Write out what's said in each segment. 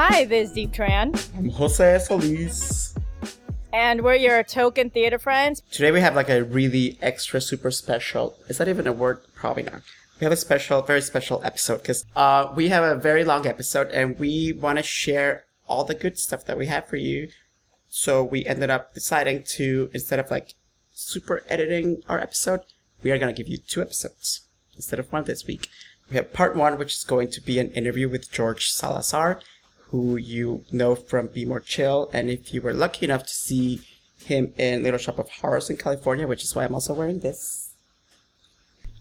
Hi, this is Diep Tran, I'm Jose Solis. and we're your token theater friends. Today we have like a really extra super special. Is that even a word? Probably not. We have a special, very special episode because uh, we have a very long episode and we want to share all the good stuff that we have for you. So we ended up deciding to instead of like super editing our episode, we are gonna give you two episodes instead of one this week. We have part one, which is going to be an interview with George Salazar, who you know from Be More Chill. And if you were lucky enough to see him in Little Shop of Horrors in California, which is why I'm also wearing this.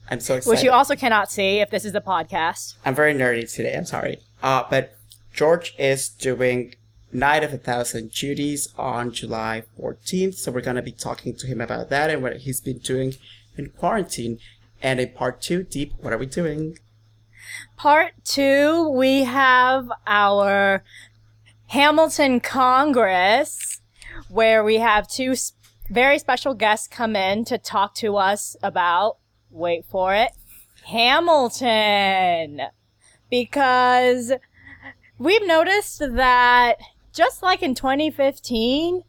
I'm so excited. Which you also cannot see if this is a podcast. I'm very nerdy today. I'm sorry. Uh, but George is doing Night of a Thousand Judies on July 14th. So we're going to be talking to him about that and what he's been doing in quarantine. And in part two, Diep, what are we doing? Part two, we have our Hamilton Congress, where we have two very special guests come in to talk to us about, wait for it, Hamilton. Because we've noticed that just like in 2015,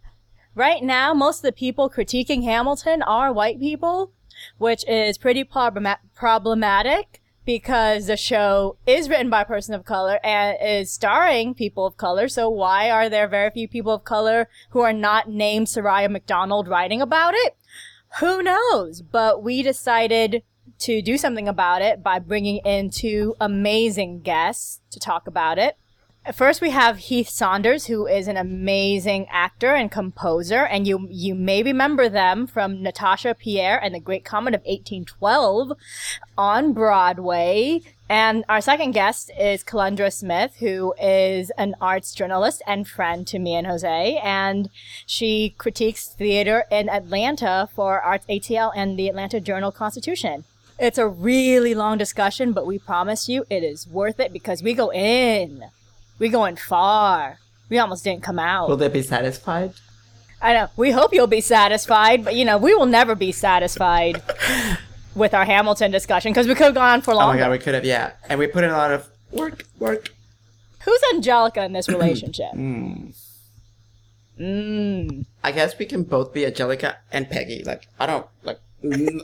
right now, most of the people critiquing Hamilton are white people, which is pretty problema- problematic because the show is written by a person of color and is starring people of color. So why are there very few people of color who are not named Soraya McDonald writing about it? Who knows? But we decided to do something about it by bringing in two amazing guests to talk about it. First, we have Heath Saunders, who is an amazing actor and composer, and you you may remember them from Natasha Pierre and the Great Comet of 1812 on Broadway. And our second guest is Kelundra Smith, who is an arts journalist and friend to me and Jose, and she critiques theater in Atlanta for Arts ATL and the Atlanta Journal Constitution. It's a really long discussion, but we promise you it is worth it because we go in. We going far. We almost didn't come out. Will they be satisfied? I know. We hope you'll be satisfied, but you know, we will never be satisfied with our Hamilton discussion because we could have gone on for Oh longer. my god, we could have, yeah. And we put in a lot of work, work. Who's Angelica in this relationship? mm. I guess we can both be Angelica and Peggy. Like, I don't, like, n-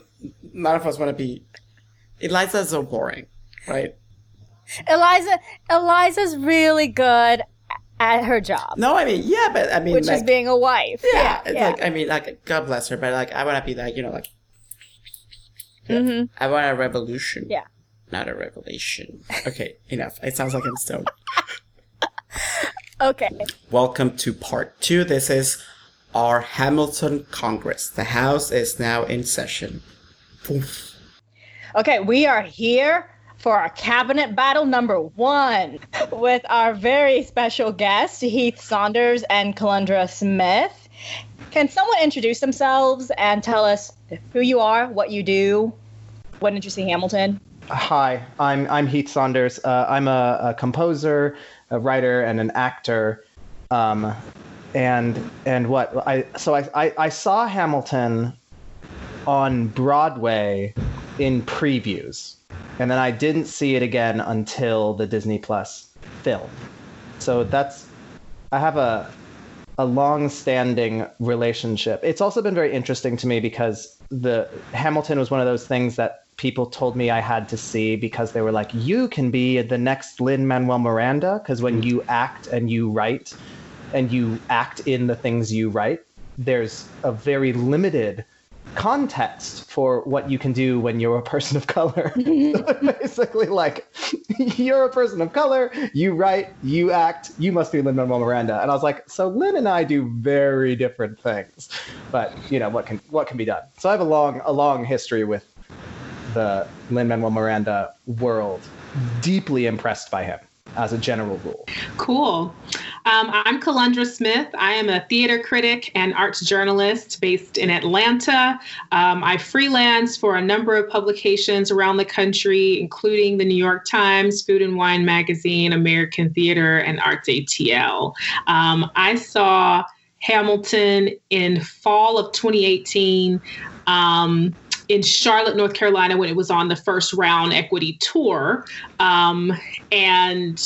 none of us want to be. Eliza's so boring, right? Eliza, Eliza's really good at her job, No, I mean, yeah, but I mean, which like, is being a wife. yeah, it's like, I mean, like, God bless her, but like, I want to be like, you know, like, Mhm. I want a revolution. Yeah. Not a revelation. Okay, enough. It sounds like I'm stoned. Okay. Welcome to part two. This is our Hamilton Congress. The House is now in session. Poof. Okay, we are here for our cabinet battle number one with our very special guests, Heath Saunders and Kelundra Smith. Can someone introduce themselves and tell us who you are, what you do? When did you see Hamilton? Hi, I'm I'm Heath Saunders. Uh, I'm a, a composer, a writer, and an actor. Um, and and what I so I, I I saw Hamilton on Broadway in previews, and then I didn't see it again until the Disney Plus film. so that's I have a a long-standing relationship. It's also been very interesting to me because the Hamilton was one of those things that people told me I had to see because they were like, you can be the next Lin Manuel Miranda because when mm-hmm. you act and you write and you act in the things you write, there's a very limited context for what you can do when you're a person of color. basically, like, you're a person of color, you write, you act, you must be Lin Manuel Miranda. And I was like, so Lin and I do very different things, but you know what can what can be done. So I have a long a long history with the Lin Manuel Miranda world. Deeply impressed by him as a general rule. Cool. Um, I'm Kelundra Smith. I am a theater critic and arts journalist based in Atlanta. Um, I freelance for a number of publications around the country, including the New York Times, Food and Wine Magazine, American Theater, and Arts ATL. Um, I saw Hamilton in fall of 2018 um, in Charlotte, North Carolina, when it was on the first round equity tour. Um, and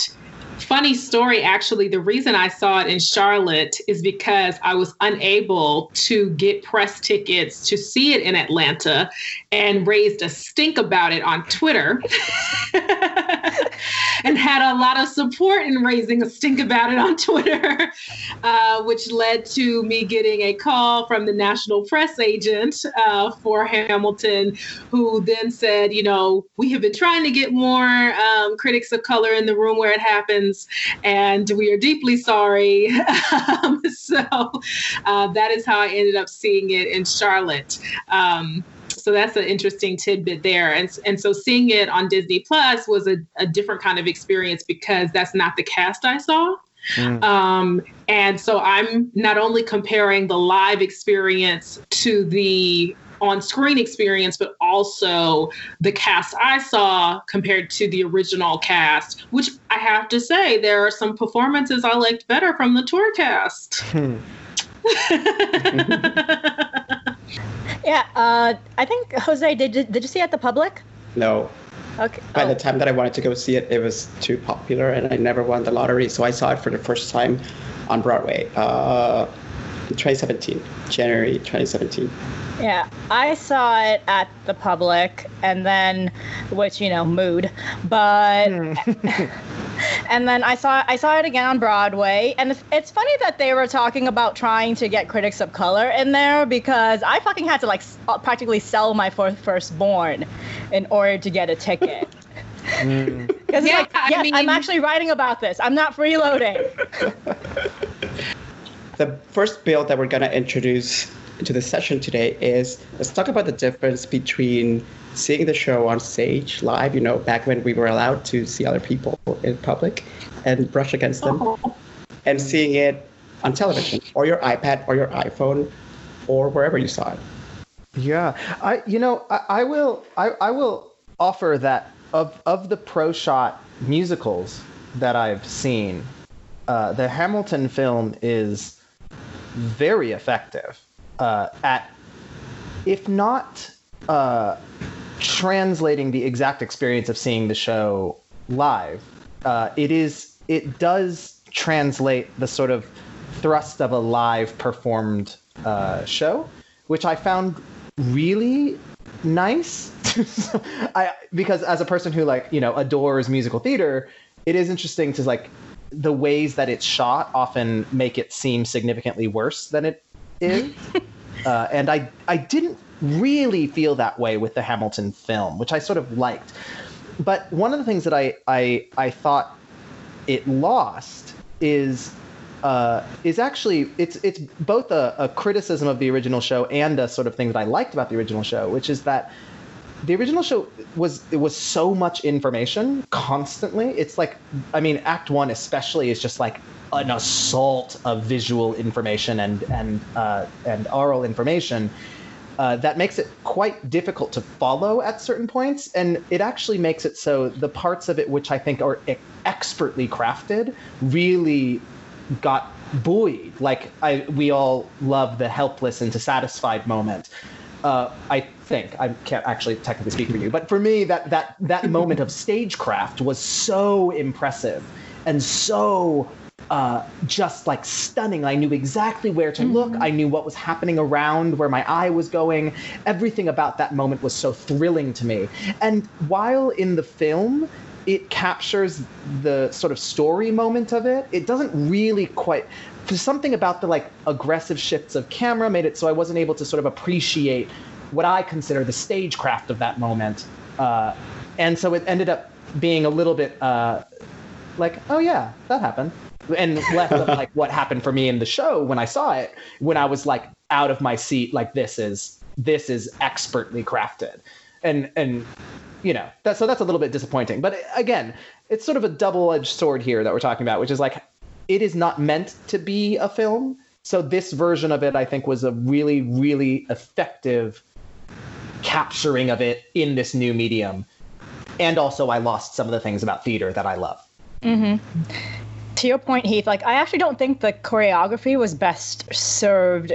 funny story actually. The reason i saw it in charlotte is because i was unable to get press tickets to see it in atlanta and raised a stink about it on twitter and had a lot of support in raising a stink about it on twitter uh, which led to me getting a call from the national press agent uh, for hamilton who then said you know we have been trying to get more um, critics of color in the room where it and we are deeply sorry. um, so uh, that is how I ended up seeing it in Charlotte. Um, so that's an interesting tidbit there. And, and so seeing it on Disney Plus was a, a different kind of experience because that's not the cast I saw. Mm. Um, and so I'm not only comparing the live experience to the on screen experience, but also the cast I saw compared to the original cast, which I have to say, there are some performances I liked better from the tour cast. Hmm. yeah, uh, I think Jose, did you, did you see it at the public? No. Okay. By oh. the time that I wanted to go see it, it was too popular, and I never won the lottery. So I saw it for the first time on Broadway, uh, 2017, January 2017. Yeah, I saw it at the public, and then, which you know, mood, but. Hmm. and then I saw I saw it again on Broadway, and it's, it's funny that they were talking about trying to get critics of color in there because I fucking had to like uh, practically sell my firstborn in order to get a ticket. Because mm. yeah, like, yes, I mean, I'm actually writing about this. I'm not freeloading. the first bill that we're going to introduce into the session today is let's talk about the difference between seeing the show on stage live, you know, back when we were allowed to see other people in public and brush against them, oh. and seeing it on television or your iPad or your iPhone or wherever you saw it. Yeah, I you know I, I will I, I will offer that of of the pro shot musicals that I've seen, uh, the Hamilton film is very effective uh, at, if not uh, translating the exact experience of seeing the show live, uh, it is it does translate the sort of thrust of a live performed uh, show, which I found really nice. I because as a person who like you know adores musical theater, it is interesting to like the ways that it's shot often make it seem significantly worse than it is. uh, and I I didn't really feel that way with the Hamilton film, which I sort of liked. But one of the things that I I, I thought it lost is uh, is actually it's it's both a, a, criticism of the original show and a sort of thing that I liked about the original show, which is that the original show was it was so much information constantly. It's like I mean, Act One especially is just like an assault of visual information and and uh, and oral information. Uh, that makes it quite difficult to follow at certain points, and it actually makes it so the parts of it which I think are expertly crafted really got buoyed. Like I, we all love the helpless and dissatisfied moment. Uh, I think I can't actually technically speak for you, but for me, that that that moment of stagecraft was so impressive and so uh, just like stunning. I knew exactly where to look. I knew what was happening around, where my eye was going. Everything about that moment was so thrilling to me. And while in the film, it captures the sort of story moment of it, it doesn't really quite. There's something about the like aggressive shifts of camera made it so I wasn't able to sort of appreciate what I consider the stagecraft of that moment. Uh, and so it ended up being a little bit uh, like, oh yeah, that happened and less of like what happened for me in the show when I saw it, when I was like out of my seat, like this is this is expertly crafted, and and you know that so that's a little bit disappointing. But again, it's sort of a double-edged sword here that we're talking about, which is like it is not meant to be a film. So this version of it, I think, was a really really effective capturing of it in this new medium. And also, I lost some of the things about theater that I love. Mm-hmm. To your point, Heath, like I actually don't think the choreography was best served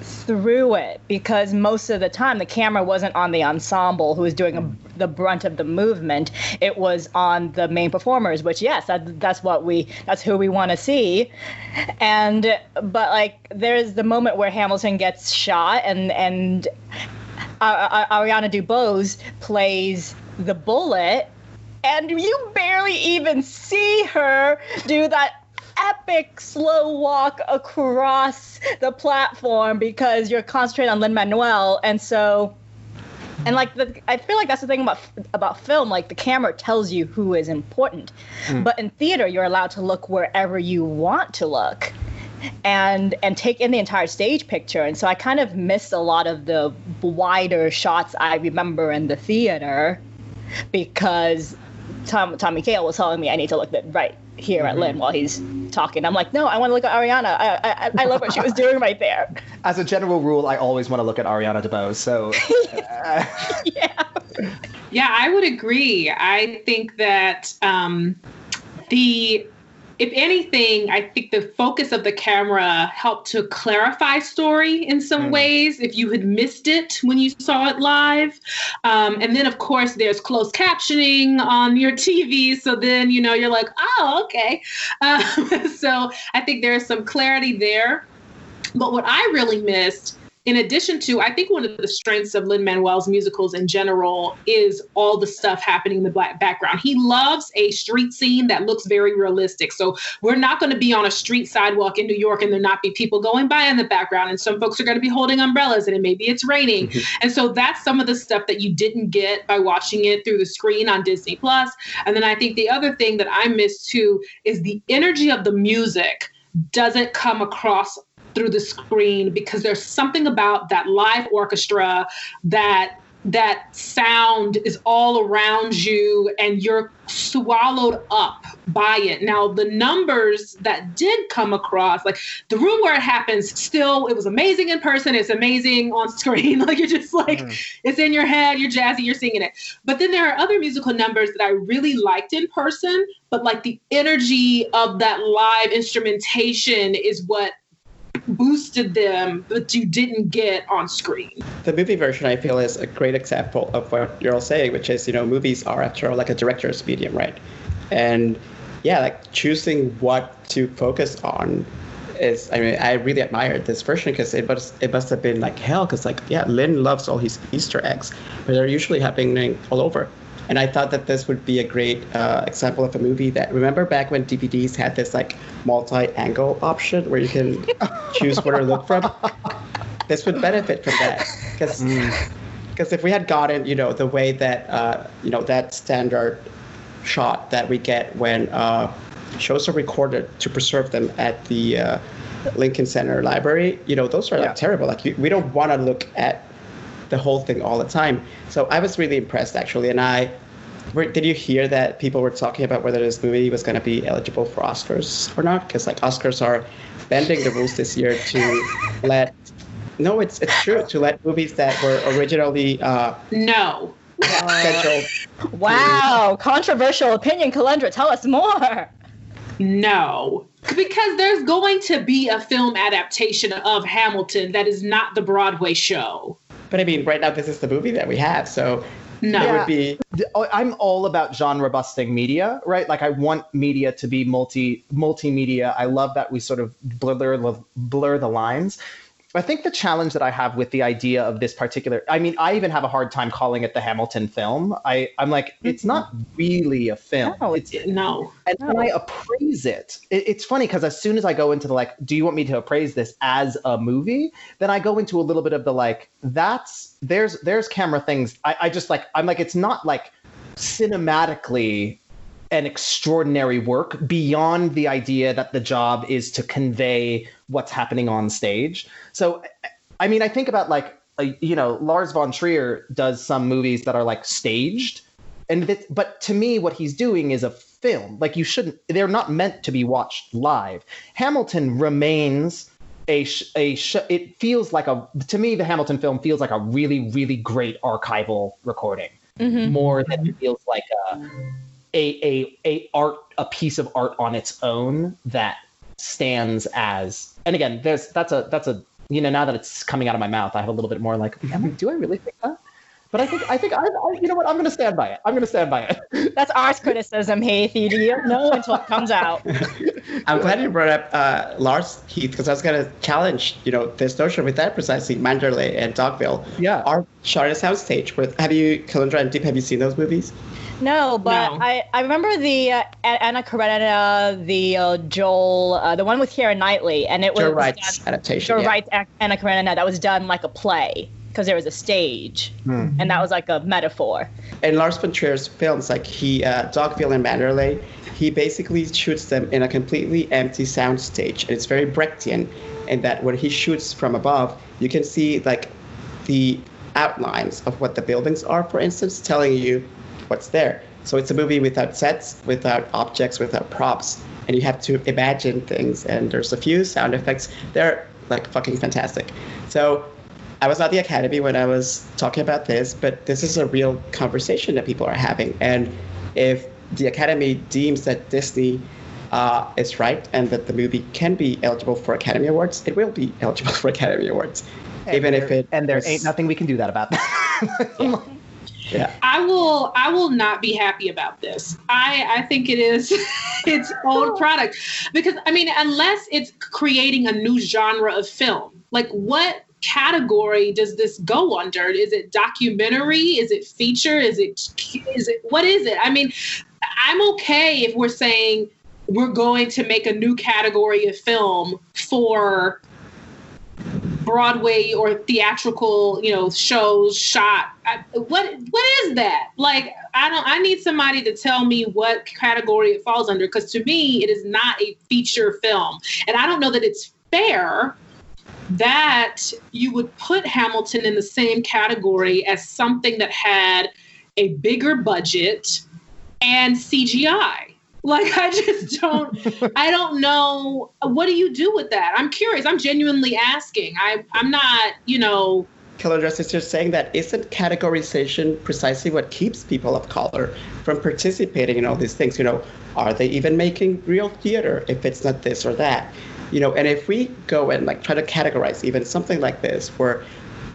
through it because most of the time the camera wasn't on the ensemble who was doing a, the brunt of the movement. It was on the main performers, which yes, that, that's what we that's who we want to see. And but like there's the moment where Hamilton gets shot and and Ariana DeBose plays the bullet and you barely even see her do that epic slow walk across the platform because you're concentrating on Lin Manuel, and so. And like the, I feel like that's the thing about about film. Like the camera tells you who is important, mm. but in theater you're allowed to look wherever you want to look, and and take in the entire stage picture. And so I kind of missed a lot of the wider shots I remember in the theater because Tom Tommy Kail was telling me I need to look at right here at Lin while he's talking. I'm like, no, I want to look at Ariana. I, I, I love what she was doing right there. As a general rule, I always want to look at Ariana DeBose. So, uh... yeah, yeah, I would agree. I think that um, the if anything, I think the focus of the camera helped to clarify story in some mm. ways if you had missed it when you saw it live. Um, and then, of course, there's closed captioning on your TV. So then, you know, you're like, oh, okay. Uh, so I think there's some clarity there. But what I really missed in addition to, I think one of the strengths of Lin Manuel's musicals in general is all the stuff happening in the black background. He loves a street scene that looks very realistic. So we're not going to be on a street sidewalk in New York and there not be people going by in the background, and some folks are going to be holding umbrellas, and maybe it's raining. Mm-hmm. And so that's some of the stuff that you didn't get by watching it through the screen on Disney Plus. And then I think the other thing that I miss too is the energy of the music doesn't come across through the screen because there's something about that live orchestra that that sound is all around you and you're swallowed up by it. Now, the numbers that did come across, like the room where it happens, still, it was amazing in person. It's amazing on screen. like you're just like, mm. it's in your head, you're jazzy, you're singing it. But then there are other musical numbers that I really liked in person, but like the energy of that live instrumentation is what boosted them, but you didn't get on screen. The movie version, I feel, is a great example of what you're all saying, which is, you know, movies are, after all, like a director's medium, right? And yeah, like choosing what to focus on is, I mean, I really admired this version because it must, it must have been like hell, because, like, yeah, Lin loves all his Easter eggs, but they're usually happening all over. And I thought that this would be a great uh, example of a movie that remember back when DVDs had this like multi-angle option where you can choose where to look from. This would benefit from that because because mm. if we had gotten you know the way that uh, you know that standard shot that we get when uh, shows are recorded to preserve them at the uh, Lincoln Center Library, you know those are like yeah. terrible. Like we don't want to look at the whole thing all the time. So I was really impressed actually, and I. Did you hear that people were talking about whether this movie was going to be eligible for Oscars or not? Because like Oscars are bending the rules this year to let. No, it's it's true to let movies that were originally uh, no scheduled. Wow, controversial opinion, Kelundra. Tell us more. No, because there's going to be a film adaptation of Hamilton that is not the Broadway show. But I mean, right now this is the movie that we have, so No. It would be oh, I'm all about genre busting media, right? Like I want media to be multi multimedia. I love that we sort of blur the, blur the lines. I think the challenge that I have with the idea of this particular, I mean, I even have a hard time calling it the Hamilton film. I, I'm like, it's not really a film. No, it's, No. and when I appraise it, it it's funny because as soon as I go into the like, do you want me to appraise this as a movie? Then I go into a little bit of the like, that's there's there's camera things. I, I just like I'm like it's not like cinematically an extraordinary work beyond the idea that the job is to convey what's happening on stage. So, I mean, I think about like, you know, Lars von Trier does some movies that are like staged, and that, but to me, what he's doing is a film. Like you shouldn't, they're not meant to be watched live. Hamilton remains a sh- a sh- it feels like a to me the Hamilton film feels like a really really great archival recording mm-hmm. more than it feels like a a a a art a piece of art on its own that stands as and again there's that's a that's a you know now that it's coming out of my mouth I have a little bit more like do I really think that but I think I think I, I you know what I'm gonna stand by it I'm gonna stand by it That's ours criticism, Heath. You you don't know until it comes out. I'm glad you brought up uh, Lars Heath because I was gonna challenge, you know, this notion with that precisely. Manderley and Dogville Yeah. are shot on a soundstage. With have you, Kelundra and Diep, have you seen those movies? No, but No. I, I remember the uh, Anna Karenina, the uh, Joel, uh, the one with Keira Knightley, and it was Joe Wright's done, adaptation. Joe yeah. Wright's A- Anna Karenina that was done like a play because there was a stage, and that was like a metaphor. in Lars von Trier's films, like he, uh, Dogville and Manderley, he basically shoots them in a completely empty soundstage, and it's very Brechtian in that when he shoots from above, you can see like the outlines of what the buildings are, for instance, telling you what's there. So it's a movie without sets, without objects, without props, and you have to imagine things. And there's a few sound effects. They're like fucking fantastic. So I was at the Academy when I was talking about this, but this is a real conversation that people are having. And if the Academy deems that Disney uh, is right and that the movie can be eligible for Academy Awards, it will be eligible for Academy Awards, even if it and there was- ain't nothing we can do that about Yeah. I will I will not be happy about this. I I think it is its own oh. product because I mean unless it's creating a new genre of film. Like what category does this go under? Is it documentary? Is it feature? Is it is it what is it? I mean, I'm okay if we're saying we're going to make a new category of film for Broadway or theatrical, you know, shows shot. I, what what is that? Like, I don't. I need somebody to tell me what category it falls under because to me, it is not a feature film, and I don't know that it's fair that you would put Hamilton in the same category as something that had a bigger budget and CGI. Like I just don't I don't know what do you do with that? I'm curious. I'm genuinely asking. I I'm not, you know, Kelundra's is just saying that isn't categorization precisely what keeps people of color from participating in all these things? You know, are they even making real theater if it's not this or that? You know, and if we go and like try to categorize even something like this, where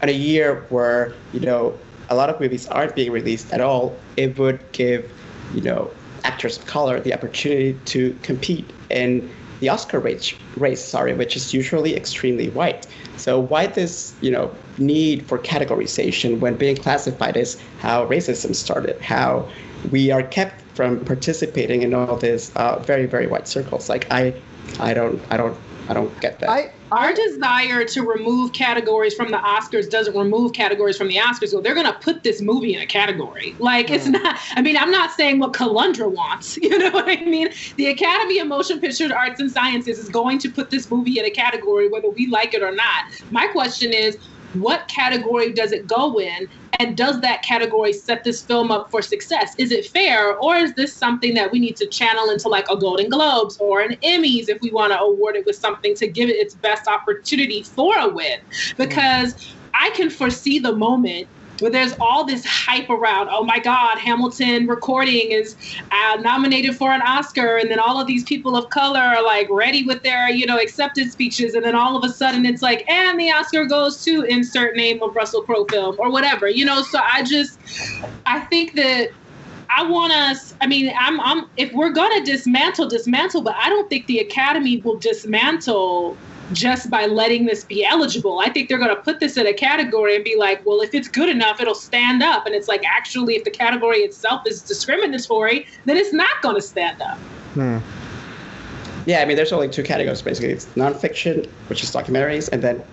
in a year where you know a lot of movies aren't being released at all, it would give you know actors of color the opportunity to compete in the Oscar race, race, sorry, which is usually extremely white. So why this, you know, need for categorization when being classified is how racism started, how we are kept from participating in all these uh, very, very white circles. Like I, I don't, I don't, I don't get that. I our desire to remove categories from the Oscars doesn't remove categories from the Oscars. So they're going to put this movie in a category. Like it's hmm. not. I mean, I'm not saying what Kelundra wants. You know what I mean? The Academy of Motion Picture Arts and Sciences is going to put this movie in a category, whether we like it or not. My question is, what category does it go in? And does that category set this film up for success? Is it fair, or is this something that we need to channel into like a Golden Globes or an Emmys if we want to award it with something to give it its best opportunity for a win? Because I can foresee the moment where there's all this hype around, oh my God, Hamilton recording is uh, nominated for an Oscar, and then all of these people of color are like ready with their, you know, acceptance speeches, and then all of a sudden it's like, and the Oscar goes to insert name of Russell Crowe film or whatever, you know. So I just, I think that I want us. I mean, I'm, I'm. If we're gonna dismantle, dismantle. But I don't think the Academy will dismantle just by letting this be eligible. I think they're gonna put this in a category and be like, well, if it's good enough, it'll stand up. And it's like, actually, if the category itself is discriminatory, then it's not gonna stand up. Hmm. Yeah, I mean, there's only two categories basically. It's nonfiction, which is documentaries, and then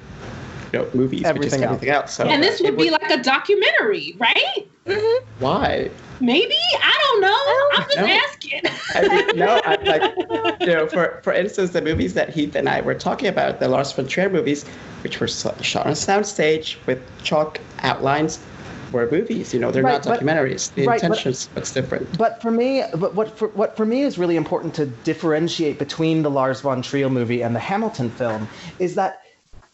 you know, movies, Everything which is everything else. So and this uh, would it be like a documentary, right? Mm-hmm. why? Maybe I don't know. I'm just know. asking. I mean, no, I, like you know, for for instance, the movies that Heath and I were talking about, the Lars von Trier movies, which were shot on soundstage with chalk outlines, were movies. You know, they're Right, not but- documentaries. The right, but- intention's what's different. But for me, but what for, what for me is really important to differentiate between the Lars von Trier movie and the Hamilton film is that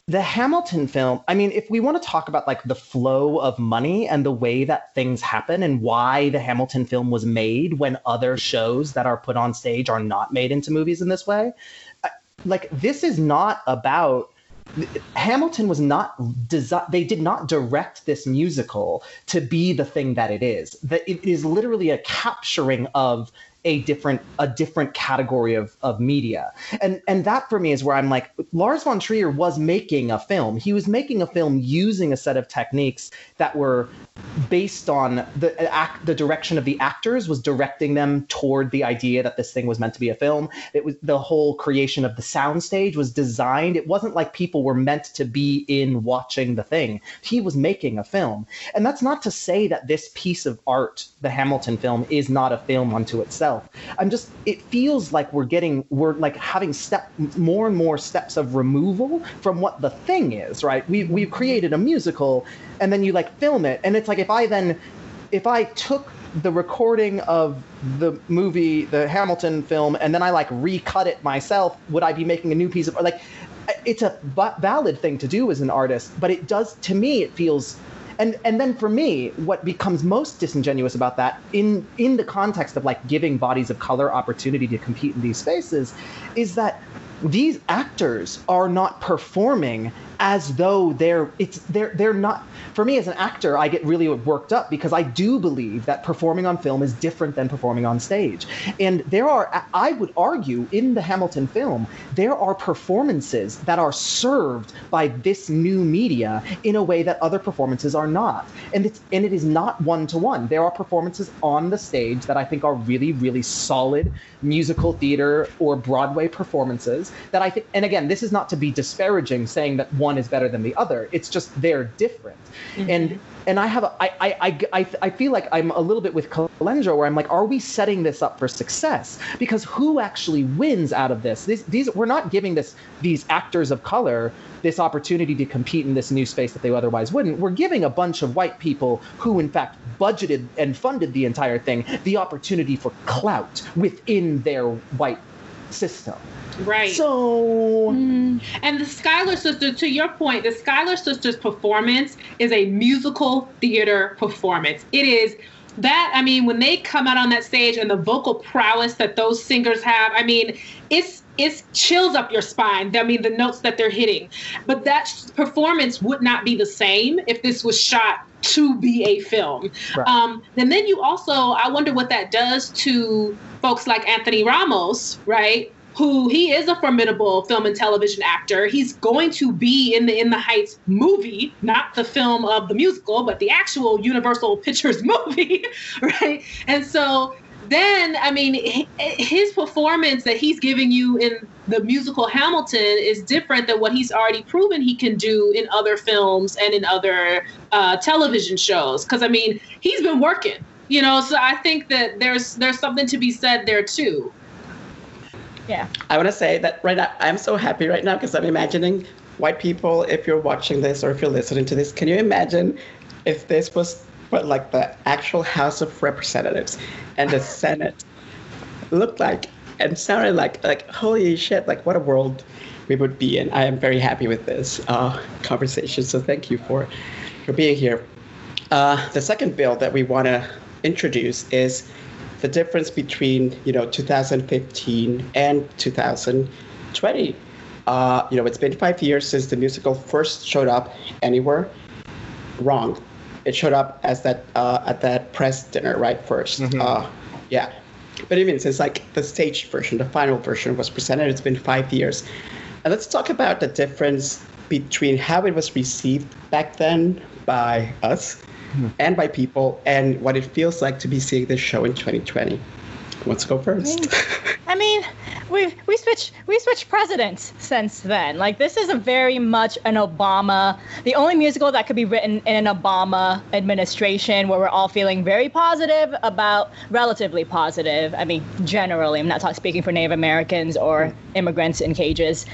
the Hamilton film, I mean, if we want to talk about like the flow of money and the way that things happen and why the Hamilton film was made when other shows that are put on stage are not made into movies in this way, uh, like this is not about Hamilton was not desi- they did not direct this musical to be the thing that it is. That it is literally a capturing of a different a different category of of media. And and that for me is where I'm like Lars von Trier was making a film. He was making a film using a set of techniques that were based on the uh, act the direction of the actors was directing them toward the idea that this thing was meant to be a film. It was the whole creation of the soundstage was designed. It wasn't like people were meant to be in watching the thing. He was making a film. And that's not to say that this piece of art, the Hamilton film, is not a film unto itself. I'm just it feels like we're getting we're like having step more and more steps of removal from what the thing is, right? We we've created a musical and then you like film it and it's like if I then if I took the recording of the movie, the Hamilton film, and then I like recut it myself, would I be making a new piece of like? It's a valid thing to do as an artist, but it does to me it feels, and and then for me, what becomes most disingenuous about that in in the context of like giving bodies of color opportunity to compete in these spaces, is that these actors are not performing as though they're it's they're they're not for me as an actor i get really worked up because i do believe that performing on film is different than performing on stage. And there are i would argue in the hamilton film there are performances that are served by this new media in a way that other performances are not. And it's and it is not one to one there are performances on the stage that i think are really really solid musical theater or broadway performances that i think and again this is not to be disparaging saying that one is better than the other. It's just they're different. Mm-hmm. And and i have a, I, I, I, I, feel like i'm a little bit with Kelundra where i'm like are we setting this up for success? Because who actually wins out of this? This these we're not giving this these actors of color this opportunity to compete in this new space that they otherwise wouldn't. We're giving a bunch of white people who in fact budgeted and funded the entire thing the opportunity for clout within their white system Right. So, and the Schuyler sisters, to your point, the Schuyler sisters performance is a musical theater performance. It is that, I mean, when they come out on that stage and the vocal prowess that those singers have, I mean, it's it's chills up your spine. I mean, the notes that they're hitting. But that performance would not be the same if this was shot to be a film. Right. Um, and then you also, I wonder what that does to folks like Anthony Ramos, right? Who he is a formidable film and television actor. He's going to be in the In the Heights movie, not the film of the musical, but the actual Universal Pictures movie, right? And so then, I mean, his performance that he's giving you in the musical Hamilton is different than what he's already proven he can do in other films and in other uh, television shows. Because I mean, he's been working, you know. So I think that there's there's something to be said there too. Yeah. I want to say that right now, I'm so happy right now because I'm imagining white people, if you're watching this or if you're listening to this, can you imagine if this was what like the actual House of Representatives and the Senate looked like and sounded like? Like, holy shit, like what a world we would be in. I am very happy with this uh, conversation. So thank you for, for being here. Uh, the second bill that we want to introduce is the difference between you know 2015 and 2020. Uh, you know, it's been five years since the musical first showed up anywhere. Wrong. It showed up as that uh, at that press dinner, right? 1st Uh, yeah. But even since like the stage version, the final version was presented, it's been five years. And let's talk about the difference between how it was received back then by us and by people and what it feels like to be seeing this show in 2020. Let's go first. I mean, we we switched we switched presidents since then. Like this is a very much an Obama, the only musical that could be written in an Obama administration where we're all feeling very positive about relatively positive. I mean, generally, I'm not talking speaking for Native Americans or immigrants in cages,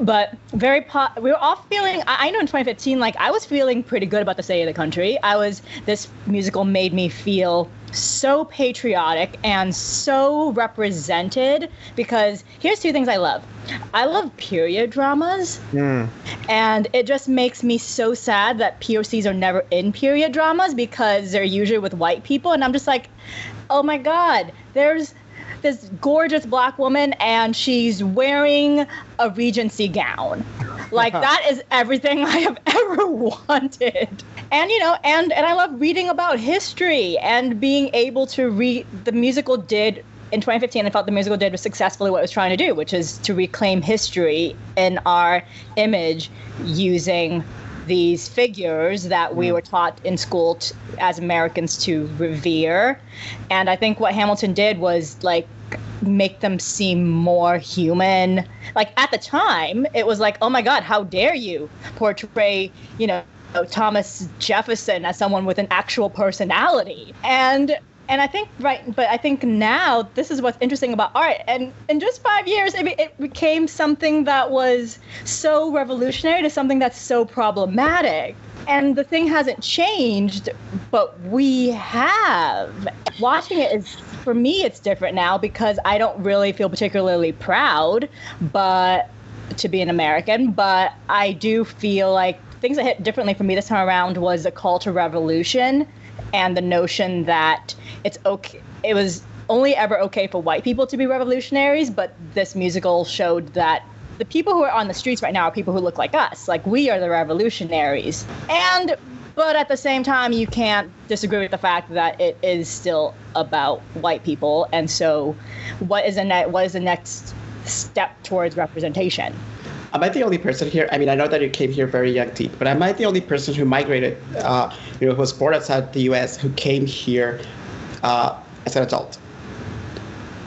but very po- we were all feeling. I, I know in 2015, like I was feeling pretty good about the state of the country. I was this musical made me feel so patriotic and so represented because here's two things I love. I love period dramas, hmm. and it just makes me so sad that POCs are never in period dramas because they're usually with white people, and I'm just like, oh my god, there's this gorgeous black woman and she's wearing a Regency gown. Like that is everything I have ever wanted. And you know, and and I love reading about history and being able to read the musical did in 2015 I felt the musical did was successfully what it was trying to do, which is to reclaim history in our image using these figures that we mm-hmm. were taught in school t- as Americans to revere. And I think what Hamilton did was like make them seem more human. Like at the time, it was like, oh my God, how dare you portray, you know, Thomas Jefferson as someone with an actual personality. And and I think right, but I think now this is what's interesting about art. And in just five years, it, it became something that was so revolutionary to something that's so problematic. And the thing hasn't changed, but we have. Watching it is, for me, it's different now because I don't really feel particularly proud, but to be an American. But I do feel like things that hit differently for me this time around was a call to revolution and the notion that it's okay. It was only ever okay for white people to be revolutionaries, but this musical showed that the people who are on the streets right now are people who look like us. Like we are the revolutionaries. And but at the same time, you can't disagree with the fact that it is still about white people. And so, what is the ne- what is the next step towards representation? Am I the only person here? I mean, I know that you came here very young, Diep, but am I the only person who migrated, uh, you know, who was born outside the U.S., who came here uh, as an adult?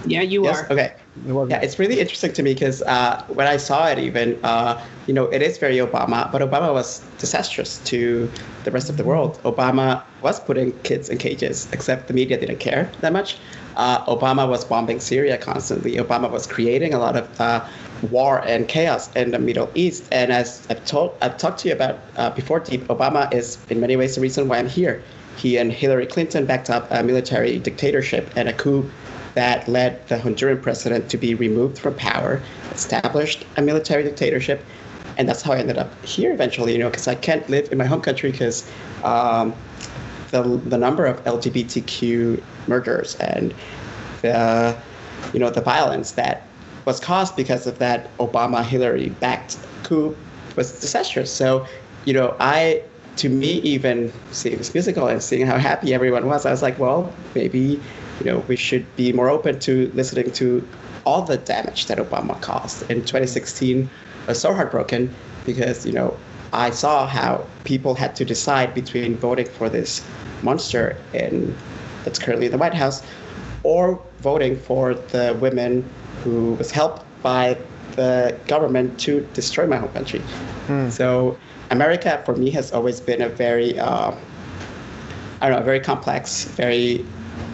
Yeah, you yes? are. Okay. Yeah, it's really interesting to me because uh, when I saw it, even uh, you know, it is very Obama, but Obama was disastrous to the rest of the world. Obama was putting kids in cages, except the media didn't care that much. Uh, Obama was bombing Syria constantly. Obama was creating a lot of uh, war and chaos in the Middle East. And as I've told, I've talked to you about uh, before, Diep, Obama is in many ways the reason why I'm here. He and Hillary Clinton backed up a military dictatorship and a coup that led the Honduran president to be removed from power, established a military dictatorship, and that's how I ended up here eventually. You know, because I can't live in my home country because um, the the number of LGBTQ murders and the you know the violence that was caused because of that Obama Hillary backed coup was disastrous. So, you know, I to me even seeing this musical and seeing how happy everyone was, I was like, well, maybe you know we should be more open to listening to all the damage that Obama caused. In 2016, I was so heartbroken because you know I saw how people had to decide between voting for this monster in that's currently in the White House or voting for the women who was helped by the government to destroy my home country. So America for me has always been a very uh, I don't know, very complex, very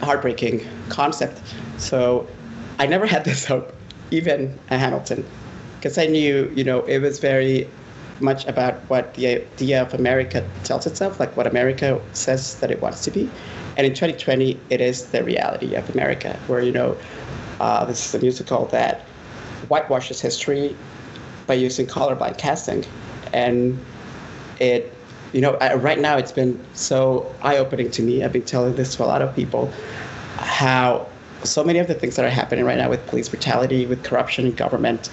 heartbreaking concept. So I never had this hope, even at Hamilton, because I knew, you know, it was very much about what the idea of America tells itself, like what America says that it wants to be. And in 2020, it is the reality of America, where, you know, uh, this is a musical that whitewashes history by using colorblind casting. And it you know, I, right now it's been so eye opening to me. I've been telling this to a lot of people how so many of the things that are happening right now with police brutality, with corruption in government,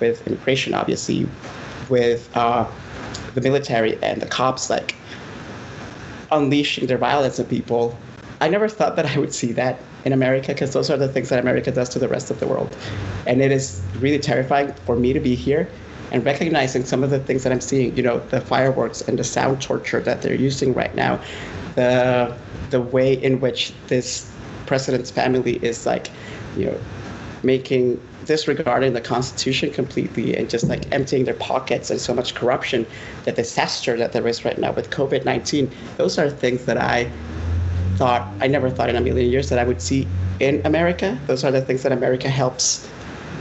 with immigration, obviously, with uh, the military and the cops, like unleashing their violence on people. I never thought that I would see that in America because those are the things that America does to the rest of the world. And it is really terrifying for me to be here and recognizing some of the things that I'm seeing, you know, the fireworks and the sound torture that they're using right now, the the way in which this president's family is like, you know, making disregarding the Constitution completely and just like emptying their pockets and so much corruption, the disaster that there is right now with COVID 19, those are things that I thought, I never thought in a million years that I would see in America. Those are the things that America helps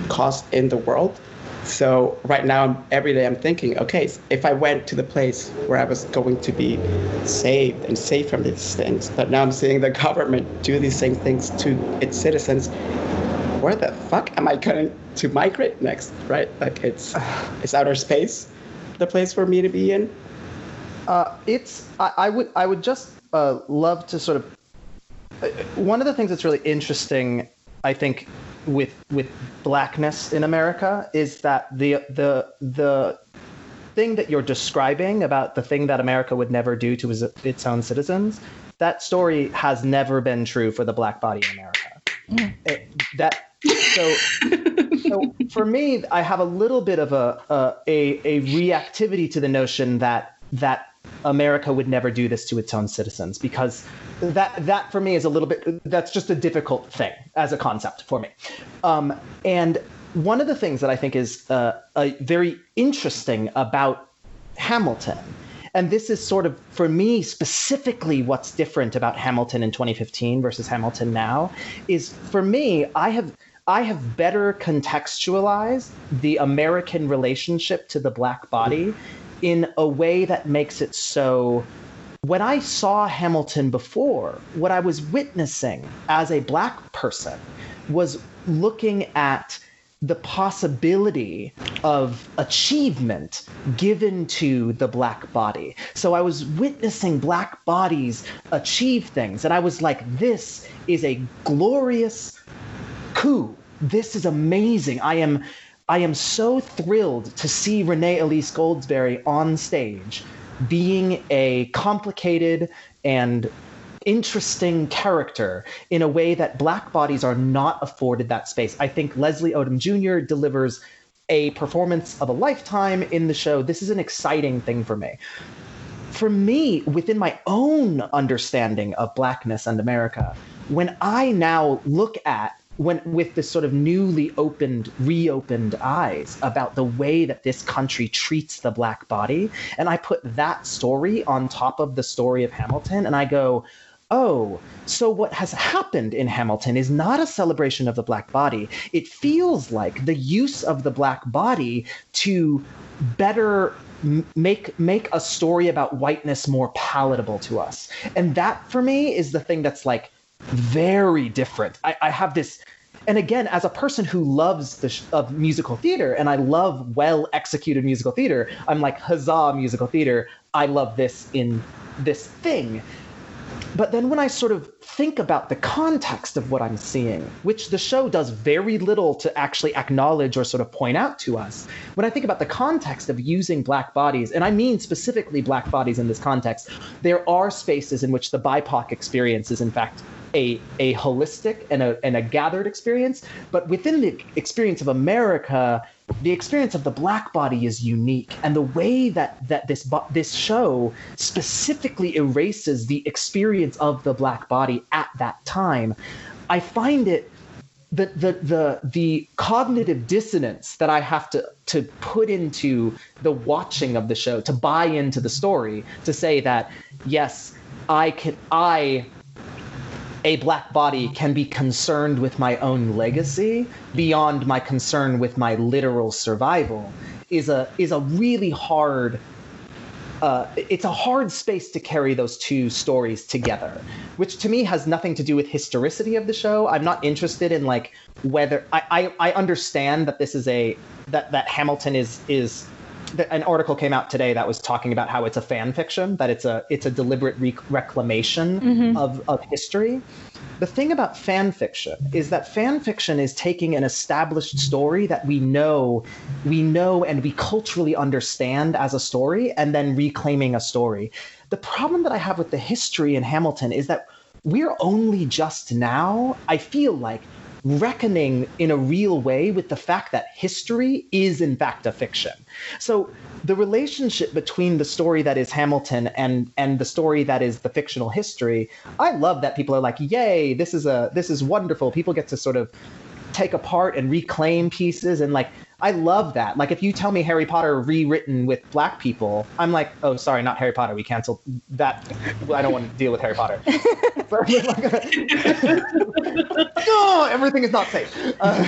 cause in the world. So right now, every day I'm thinking, okay, if I went to the place where I was going to be saved and safe from these things, but now I'm seeing the government do these same things to its citizens, where the fuck am I going to migrate next? Right? Like it's it's outer space, the place for me to be in. Uh, it's I, I would I would just uh, love to sort of uh, one of the things that's really interesting, I think, with with blackness in America is that the the the thing that you're describing about the thing that America would never do to its, its own citizens, that story has never been true for the black body in America. Mm. It, that so so for me, I have a little bit of a, a a reactivity to the notion that that America would never do this to its own citizens because that that for me is a little bit that's just a difficult thing as a concept for me. Um, and one of the things that I think is uh, very interesting about Hamilton, and this is sort of for me specifically what's different about Hamilton in 2015 versus Hamilton now, is for me I have. I have better contextualized the American relationship to the black body in a way that makes it so when I saw Hamilton before, what I was witnessing as a black person was looking at the possibility of achievement given to the black body. So I was witnessing black bodies achieve things, and I was like, this is a glorious coup. This is amazing. I am I am so thrilled to see Renee Elise Goldsberry on stage being a complicated and interesting character in a way that black bodies are not afforded that space. I think Leslie Odom Jr. delivers a performance of a lifetime in the show. This is an exciting thing for me. For me, within my own understanding of blackness and America, when I now look at when with this sort of newly opened reopened eyes about the way that this country treats the black body and i put that story on top of the story of hamilton and i go oh, so what has happened in Hamilton is not a celebration of the black body. It feels like the use of the black body to better make make a story about whiteness more palatable to us. And that for me is the thing that's like very different. I, I have this and again, as a person who loves the sh- of musical theater and I love well executed musical theater, I'm like, huzzah, musical theater! I love this in this thing. But then when I sort of think about the context of what I'm seeing, which the show does very little to actually acknowledge or sort of point out to us, when I think about the context of using black bodies, and I mean specifically black bodies in this context, there are spaces in which the BIPOC experience is in fact a, a holistic and a, and a gathered experience. But within the experience of America, the experience of the black body is unique. And the way that, that this, this show specifically erases the experience of the black body at that time, I find it the the the the cognitive dissonance that I have to to put into the watching of the show to buy into the story to say that yes I can I a black body can be concerned with my own legacy beyond my concern with my literal survival is a is a really hard uh, it's a hard space to carry those two stories together, which to me has nothing to do with historicity of the show. I'm not interested in like whether I, I, I understand that this is a that that Hamilton is is an article came out today that was talking about how it's a fan fiction, that it's a it's a deliberate rec- reclamation Mhm. of of history. The thing about fan fiction is that fan fiction is taking an established story that we know, we know, and we culturally understand as a story, and then reclaiming a story. The problem that I have with the history in Hamilton is that we're only just now, I feel like, reckoning in a real way with the fact that history is in fact a fiction. So the relationship between the story that is Hamilton and and the story that is the fictional history, I love that people are like, "Yay, this is a this is wonderful." People get to sort of take apart and reclaim pieces and like I love that. Like if you tell me Harry Potter rewritten with black people, I'm like, oh sorry, not Harry Potter. We canceled that. I don't want to deal with Harry Potter. no, everything is not safe. Uh,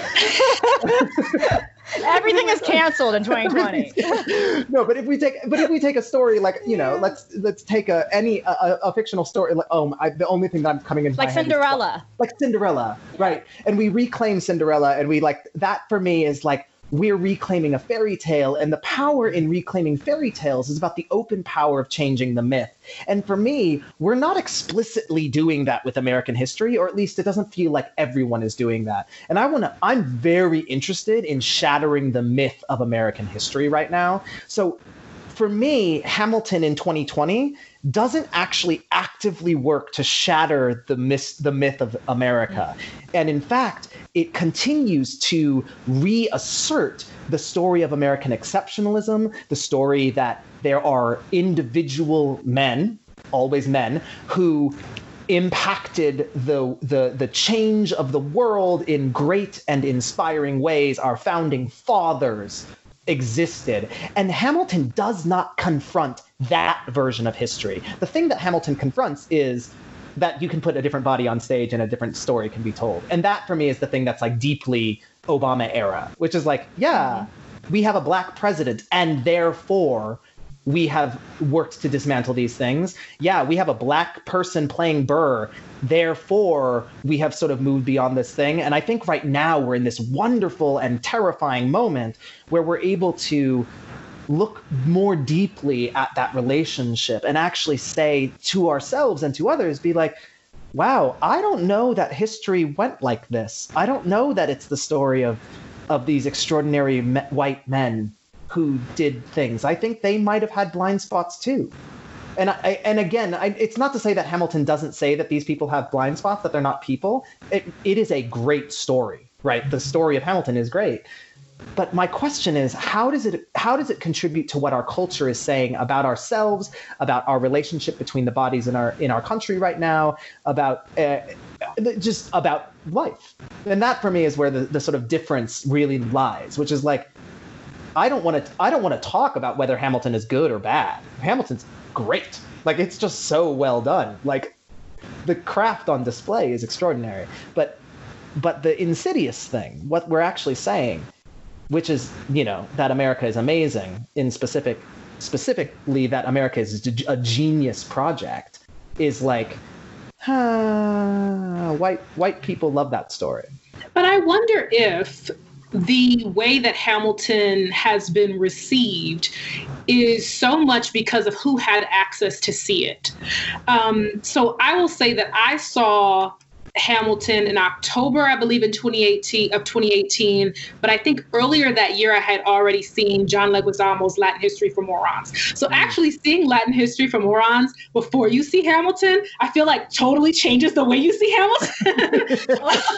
Everything is canceled in 2020. no, but if we take, but if we take a story like you know, let's let's take a any a, a, fictional story. Like, oh, I, the only thing that I'm coming into Like head is- Cinderella. like Cinderella, right? And we reclaim Cinderella, and we like that for me is like we're reclaiming a fairy tale, and the power in reclaiming fairy tales is about the open power of changing the myth. And for me, we're not explicitly doing that with American history, or at least it doesn't feel like everyone is doing that. And I want to, I'm very interested in shattering the myth of American history right now. So for me, Hamilton in 2020 doesn't actually actively work to shatter the myth, the myth of America. And in fact, it continues to reassert the story of American exceptionalism, the story that there are individual men, always men, who impacted the, the the change of the world in great and inspiring ways our founding fathers existed. And hamilton does not confront that version of history. The thing that hamilton confronts is that you can put a different body on stage and a different story can be told. And that for me is the thing that's like deeply obama era which is like yeah mm-hmm. we have a black president and therefore we have worked to dismantle these things. Yeah, we have a black person playing Burr. Therefore, we have sort of moved beyond this thing. And I think right now we're in this wonderful and terrifying moment where we're able to look more deeply at that relationship and actually say to ourselves and to others, be like, wow, I don't know that history went like this. I don't know that it's the story of of these extraordinary me- white men who did things. I think they might have had blind spots too. And I, and again, I, it's not to say that Hamilton doesn't say that these people have blind spots, that they're not people. It, it is a great story, right? The story of Hamilton is great. But my question is, how does it how does it contribute to what our culture is saying about ourselves, about our relationship between the bodies in our in our country right now, about uh, just about life? And that for me is where the, the sort of difference really lies, which is like I don't want to I don't want to talk about whether Hamilton is good or bad. Hamilton's great. Like it's just so well done. Like the craft on display is extraordinary. But but the insidious thing, what we're actually saying, which is, you know, that America is amazing in specific specifically that America is a genius project is like ah, white white people love that story. But I wonder if the way that Hamilton has been received is so much because of who had access to see it. Um, so I will say that I saw Hamilton in October, I believe, in 2018 of 2018. But I think earlier that year, I had already seen John Leguizamo's Latin History for Morons. So actually, seeing Latin History for Morons before you see Hamilton, I feel like totally changes the way you see Hamilton.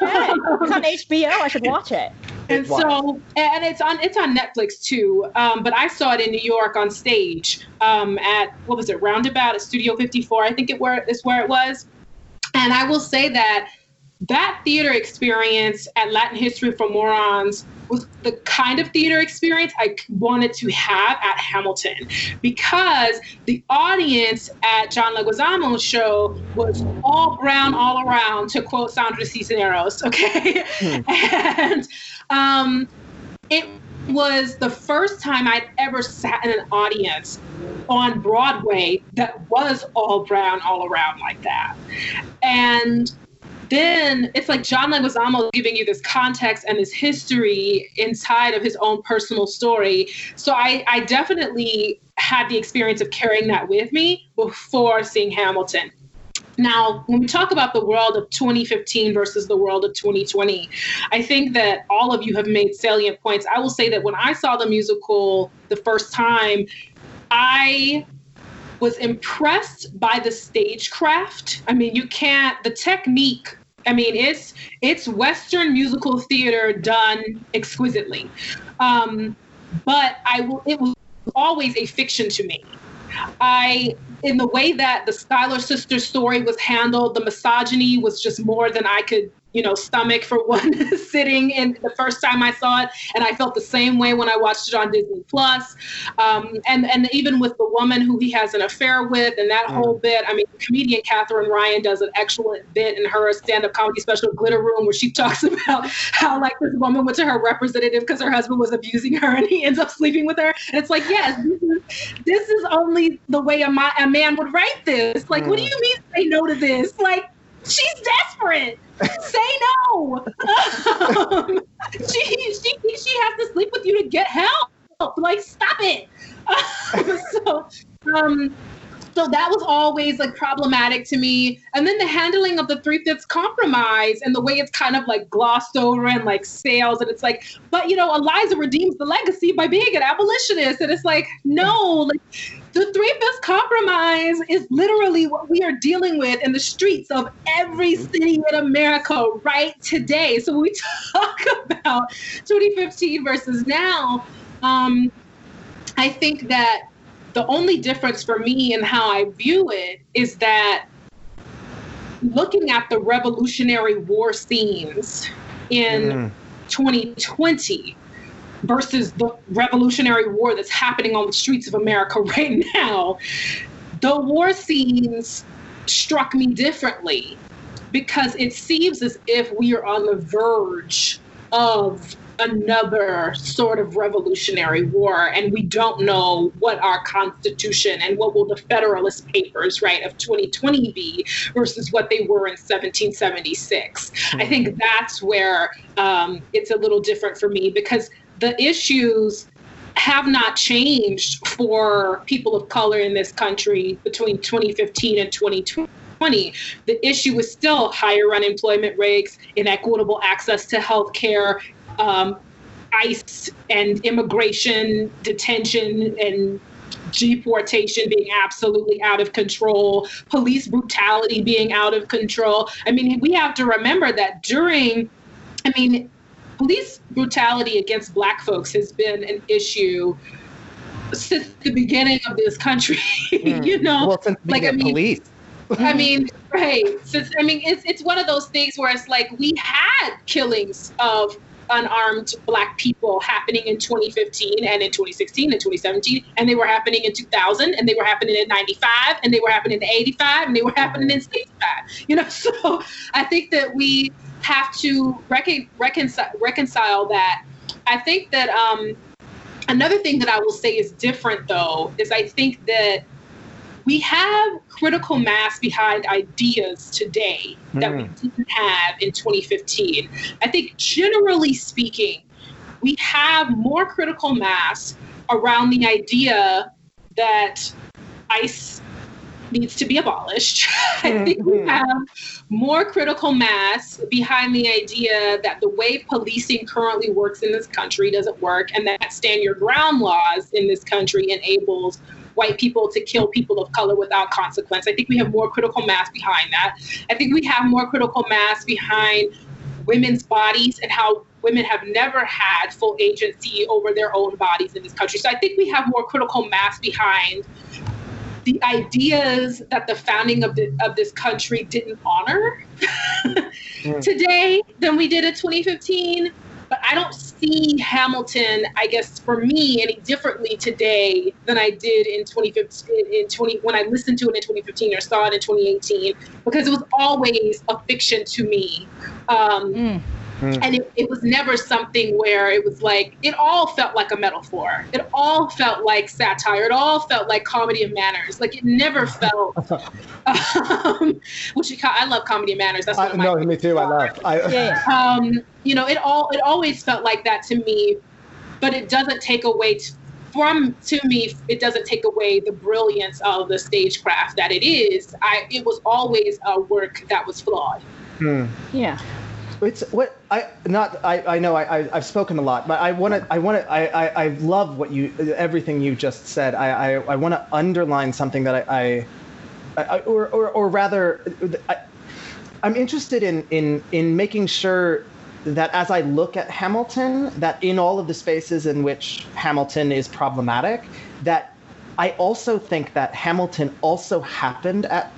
It's on HBO. I should watch it. and so and it's on it's on netflix too um, but i saw it in new york on stage um, at what was it roundabout at studio 54 i think it where is where it was and i will say that that theater experience at latin history for morons was the kind of theater experience i wanted to have at hamilton. Because the audience at john leguizamo's show was all brown all around to quote sandra cisneros okay? And um, it was the first time I'd ever sat in an audience on Broadway that was all brown all around like that. And then it's like John Leguizamo giving you this context and this history inside of his own personal story. So I, I definitely had the experience of carrying that with me before seeing Hamilton. Now, when we talk about the world of 2015 versus the world of 2020, I think that all of you have made salient points. I will say that when I saw the musical the first time, I was impressed by the stagecraft. I mean, you can't the technique. I mean, it's it's Western musical theater done exquisitely, um, but I it was always a fiction to me. I in the way that the Schuyler sisters story was handled, the misogyny was just more than I could you know, stomach for one sitting in the first time I saw it. And I felt the same way when I watched it on Disney Plus. Um, and, and even with the woman who he has an affair with and that mm. whole bit, I mean, comedian Katherine Ryan does an excellent bit in her stand-up comedy special Glitter Room where she talks about how like this woman went to her representative because her husband was abusing her and he ends up sleeping with her. And it's like, yes, this is, this is only the way a, a man would write this. Like, mm. what do mm. you mean say no to this? Like, she's desperate. Say no. um, she, she she has to sleep with you to get help. Like, stop it. so, um, so that was always like problematic to me. And then the handling of the three fifths compromise and the way it's kind of like glossed over and like sales. And it's like, but you know, Eliza redeems the legacy by being an abolitionist. And it's like, no, like the three fifths compromise is literally what we are dealing with in the streets of every mm-hmm. city in America right today. So when we talk about 2015 versus now, um, I think that the only difference for me and how I view it is that looking at the Revolutionary War scenes in mm. 2020 versus the Revolutionary War that's happening on the streets of America right now, the war scenes struck me differently because it seems as if we are on the verge of another sort of revolutionary war and we don't know what our constitution and what will the federalist papers right of 2020 be versus what they were in 1776 mm-hmm. i think that's where um, it's a little different for me because the issues have not changed for people of color in this country between 2015 and 2020 the issue is still higher unemployment rates, inequitable access to health care, um, ICE and immigration detention and deportation being absolutely out of control, police brutality being out of control. I mean, we have to remember that during, I mean, police brutality against black folks has been an issue since the beginning of this country. Mm. you know, well, since like I mean, police. I mean, right? Since I mean, it's it's one of those things where it's like we had killings of unarmed black people happening in 2015 and in 2016 and 2017 and they were happening in 2000 and they were happening in 95 and they were happening in 85 and they were happening in 65 you know so i think that we have to recon- reconcile reconcile that. I think that um, another thing that i will say is different though is i think that we have critical mass behind ideas today that mm. we hmm. didn't have in 2015. I think generally speaking, we have more critical mass around the idea that ICE needs to be abolished. I think we hmm. have more critical mass behind the idea that the way policing currently works in this country doesn't work, and that stand your ground laws in this country enables white people to kill people of color without consequence. I think we have more critical mass behind that. I think we have more critical mass behind women's bodies and how women have never had full agency over their own bodies in this country. So I think we have more critical mass behind the ideas that the founding of, the, of this country didn't honor mm. today than we did in 2015 but I don't see Hamilton, I guess, for me, any differently today than I did in 2015, in 20 when I listened to it in 2015 or saw it in 2018, because it was always a fiction to me. Um, mm. And it, it was never something where it was like, it all felt like a metaphor. It all felt like satire. It all felt like comedy of manners. Like it never felt, um, which you ca- I love comedy of manners. That's one I, of my no, me too. I love. I, um, you know, it all it always felt like that to me, but it doesn't take away t- from to me. It doesn't take away the brilliance of the stagecraft that it is. I it was always a work that was flawed. Hmm. Yeah. It's what I not I, I know I, I I've spoken a lot, but I want to I want to I, I I love what you everything you just said. I I, I want to underline something that I, I, I or, or or rather I, I'm interested in in in making sure that as I look at Hamilton, that in all of the spaces in which Hamilton is problematic, that I also think that Hamilton also happened at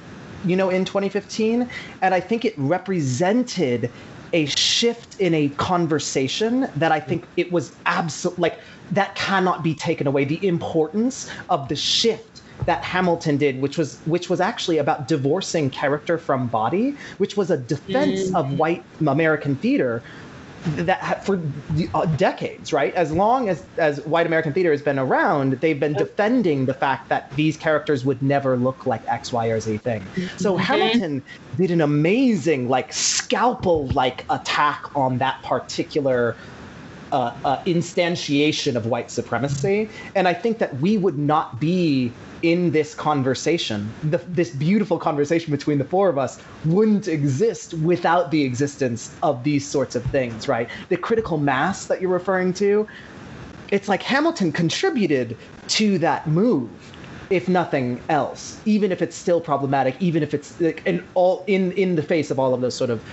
you know in 2015 and I think it represented a shift in a conversation that I think it was absolute like that cannot be taken away. The importance of the shift that Hamilton did which was which was actually about divorcing character from body which was a defense of mm. white American theater that for uh, decades, right? As long as as white American theater has been around, they've been defending the fact that these characters would never look like X, Y, or Z thing. So Hamilton did an amazing, like scalpel-like attack on that particular uh, uh, instantiation of white supremacy, and I think that we would not be in this conversation, the, this beautiful conversation between the four of us, wouldn't exist without the existence of these sorts of things, right? The critical mass that you're referring to, it's like Hamilton contributed to that move, if nothing else, even if it's still problematic, even if it's like, in all in in the face of all of those sort of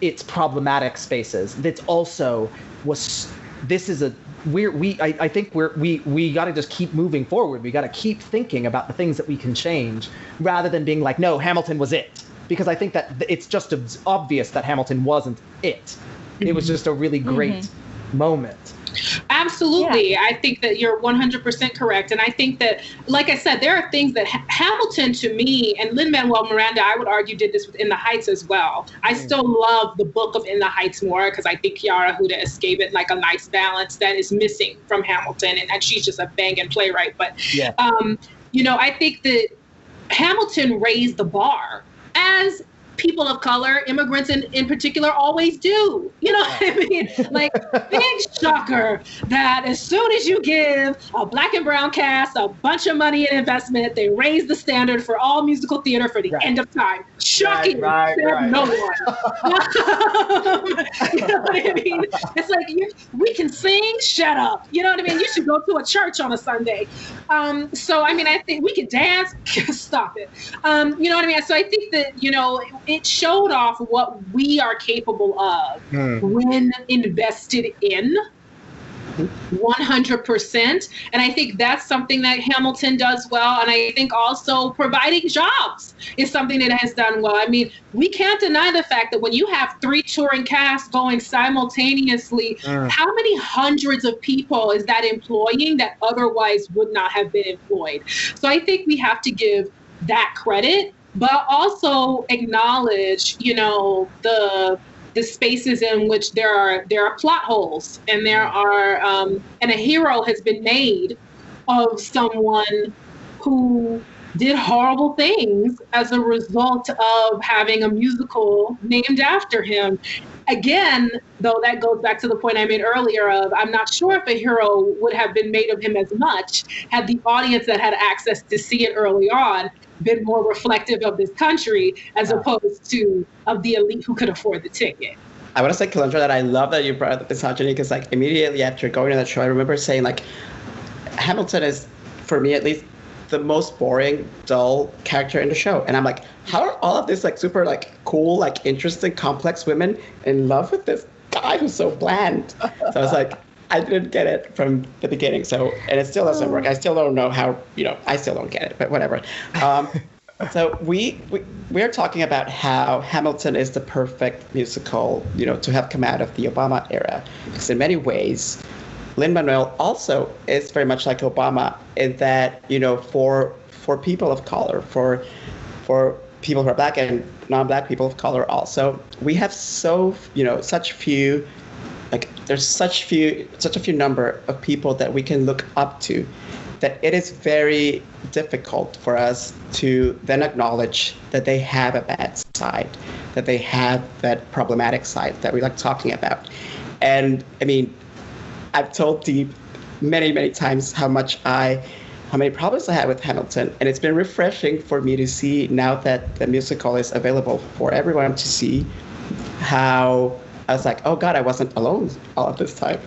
its problematic spaces. That's also was this is a we're we I, I think we're we we got to just keep moving forward. We got to keep thinking about the things that we can change rather than being like, no, Hamilton was it. Because I think that it's just obvious that Hamilton wasn't it. It was mm-hmm. just a really great mm-hmm. moment. Absolutely. I think that you're 100% correct. And I think that, like I said, there are things that Ha- Hamilton to me and Lin Manuel Miranda, I would argue, did this with In the Heights as well. I still love the book of In the Heights more because I think Quiara Hudes escaped it like a nice balance that is missing from Hamilton. And, and she's just a banging playwright. But, Yeah. um, you know, I think that Hamilton raised the bar as people of color, immigrants in, in particular, always do. You know what I mean? Like, big shocker that as soon as you give a black and brown cast a bunch of money and investment, they raise the standard for all musical theater for the end of time. Shocking. Right, right, No one. you know what I mean? It's like, you, we can sing, shut up. You know what I mean? You should go to a church on a Sunday. Um, so, I mean, I think we can dance. Stop it. Um, you know what I mean? So I think that, you know, it showed off what we are capable of Hmm. when invested in 100%. And I think that's something that Hamilton does well. And I think also providing jobs is something that has done well. I mean, we can't deny the fact that when you have three touring casts going simultaneously, Mm. how many hundreds of people is that employing that otherwise would not have been employed? So I think we have to give that credit, but also acknowledge, you know, the the spaces in which there are there are plot holes and there are um, and a hero has been made of someone who did horrible things as a result of having a musical named after him. Again, though, that goes back to the point I made earlier of I'm not sure if a hero would have been made of him as much had the audience that had access to see it early on been more reflective of this country as opposed to of the elite who could afford the ticket. I want to say, Kelundra, that I love that you brought up the misogyny because, like, immediately after going to that show, I remember saying, like, Hamilton is, for me at least, the most boring, dull character in the show. And I'm like, how are all of these, like, super, like, cool, like, interesting, complex women in love with this guy who's so bland? So I was like, I didn't get it from the beginning. So, and it still doesn't work. I still don't know how, you know, I still don't get it, but whatever. Um, so we, we we are talking about how Hamilton is the perfect musical, you know, to have come out of the Obama era. Because in many ways, Lin Manuel also is very much like Obama in that, you know, for for people of color, for for people who are black and non-black people of color also we have so you know such few like there's such few such a few number of people that we can look up to that it is very difficult for us to then acknowledge that they have a bad side that they have that problematic side that we like talking about. And i mean i've told Diep many many times how much i how many problems I had with Hamilton, and it's been refreshing for me to see now that the musical is available for everyone to see how I was like, oh God, I wasn't alone all of this time.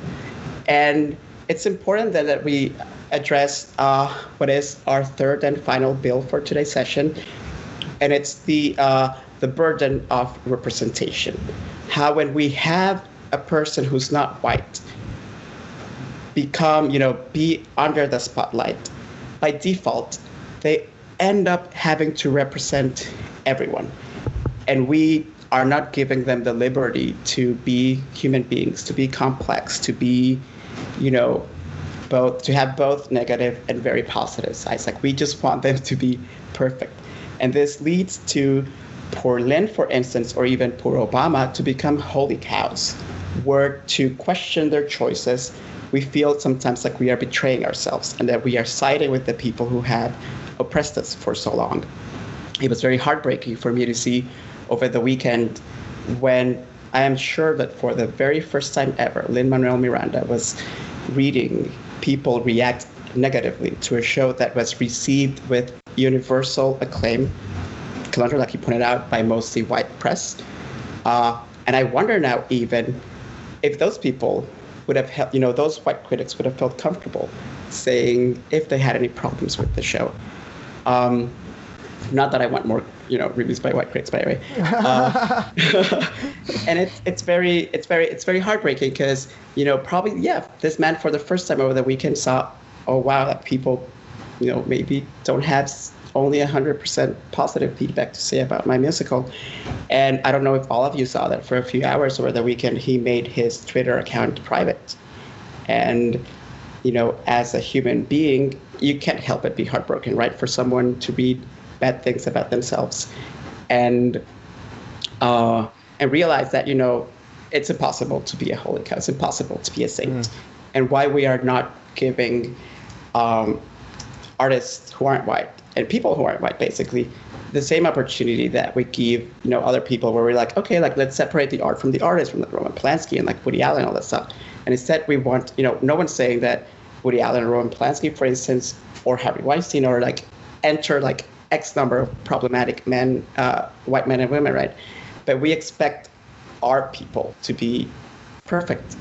And it's important that, that we address uh, what is our third and final bill for today's session, and it's the uh, the burden of representation. How when we have a person who's not white become, you know, be under the spotlight by default, they end up having to represent everyone. And we are not giving them the liberty to be human beings, to be complex, to be, you know, both to have both negative and very positive sides. Like we just want them to be perfect. And this leads to poor Lin, for instance, or even poor Obama to become holy cows, where to question their choices we feel sometimes like we are betraying ourselves and that we are siding with the people who have oppressed us for so long. It was very heartbreaking for me to see over the weekend when I am sure that for the very first time ever, Lin Manuel Miranda was reading people react negatively to a show that was received with universal acclaim, Kelundra, like he pointed out, by mostly white press. Uh, and I wonder now, even if those people would have helped, you know, those white critics would have felt comfortable saying if they had any problems with the show. Um, not that I want more, you know, reviews by white critics, by the way. Uh, and it's it's very it's very it's very heartbreaking because you know probably yeah this man for the first time over the weekend saw oh wow that people you know maybe don't have only 100% positive feedback to say about my musical. And I don't know if all of you saw that for a few hours over the weekend, he made his Twitter account private. And, you know, as a human being, you can't help but be heartbroken, right? For someone to read bad things about themselves and, uh, and realize that, you know, it's impossible to be a holy cow. It's impossible to be a saint. Mm. And why we are not giving um, artists who aren't white and people who aren't white basically the same opportunity that we give you know other people where we're like okay like let's separate the art from the artist from the roman polanski and like woody allen and all that stuff and instead we want you know no one's saying that woody allen and roman polanski for instance or harvey weinstein or like enter like x number of problematic men uh, white men and women right but we expect our people to be perfect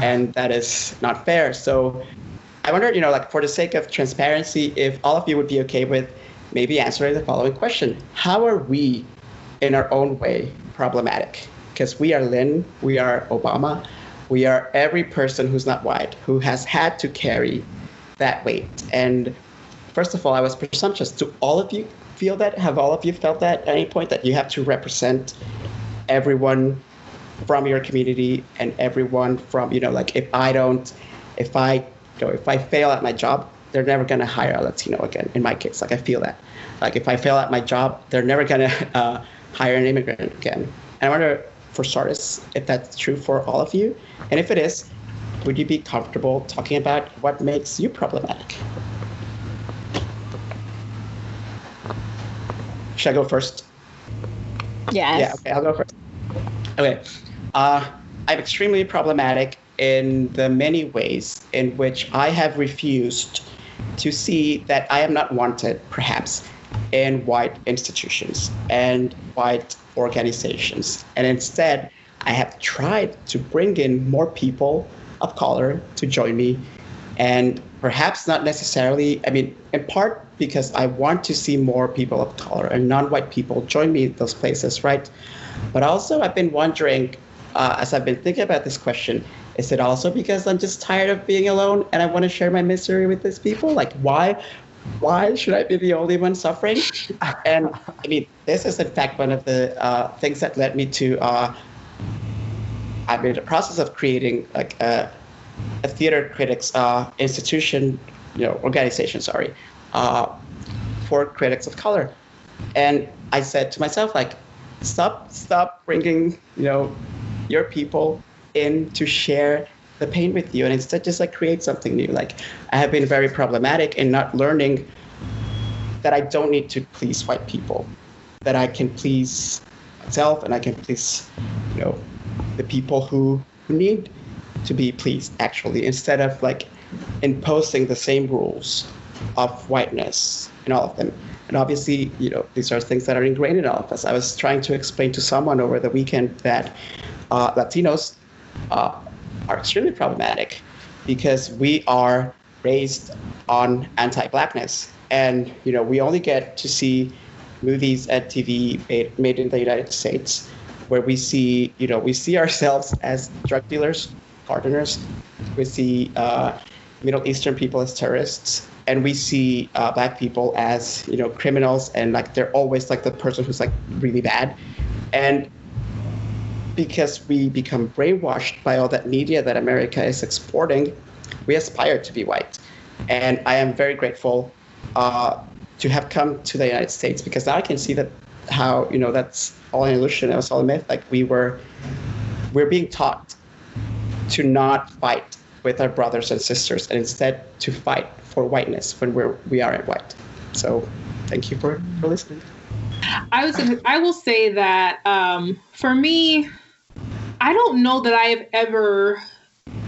and that is not fair so I wonder, you know, like for the sake of transparency, if all of you would be okay with maybe answering the following question How are we, in our own way, problematic? Because we are Lin, we are Obama, we are every person who's not white who has had to carry that weight. And first of all, I was presumptuous. Do all of you feel that? Have all of you felt that at any point that you have to represent everyone from your community and everyone from, you know, like if I don't, if I you know, if I fail at my job, they're never going to hire a Latino again. In my case, like I feel that. Like if I fail at my job, they're never going to uh, hire an immigrant again. And I wonder, for starters, if that's true for all of you, and if it is, would you be comfortable talking about what makes you problematic? Should I go first? Yes. Yeah. Okay, I'll go first. Okay. Uh, I'm extremely problematic in the many ways in which I have refused to see that I am not wanted, perhaps, in white institutions and white organizations. And instead, I have tried to bring in more people of color to join me. And perhaps not necessarily, I mean, in part because I want to see more people of color and non white people join me in those places, right? But also, I've been wondering, uh, as I've been thinking about this question, is it also because I'm just tired of being alone and I want to share my misery with these people? Like, why? Why should I be the only one suffering? And I mean, this is in fact one of the uh, things that led me to. Uh, I'm in the process of creating like a theater critics uh, institution, you know, organization. Sorry, uh, for critics of color. And I said to myself, like, stop, stop bringing, you know, your people in to share the pain with you and instead just like create something new. Like I have been very problematic in not learning that I don't need to please white people, that I can please myself and I can please, you know, the people who, who need to be pleased actually, instead of like imposing the same rules of whiteness in all of them. And obviously, you know, these are things that are ingrained in all of us. I was trying to explain to someone over the weekend that uh, Latinos uh, are extremely problematic because we are raised on anti-blackness, and you know, we only get to see movies and TV made, made in the United States where we see, you know, we see ourselves as drug dealers, gardeners. We see uh, Middle Eastern people as terrorists, and we see uh, black people as, you know, criminals, and like they're always like the person who's like really bad. And because we become brainwashed by all that media that America is exporting, we aspire to be white. And I am very grateful uh, to have come to the United States because now I can see that how you know that's all an illusion, it was all a myth. Like we were, we're being taught to not fight with our brothers and sisters, and instead to fight for whiteness when we're we are white. So, thank you for for listening. I was I will say that um, for me, I don't know that I have ever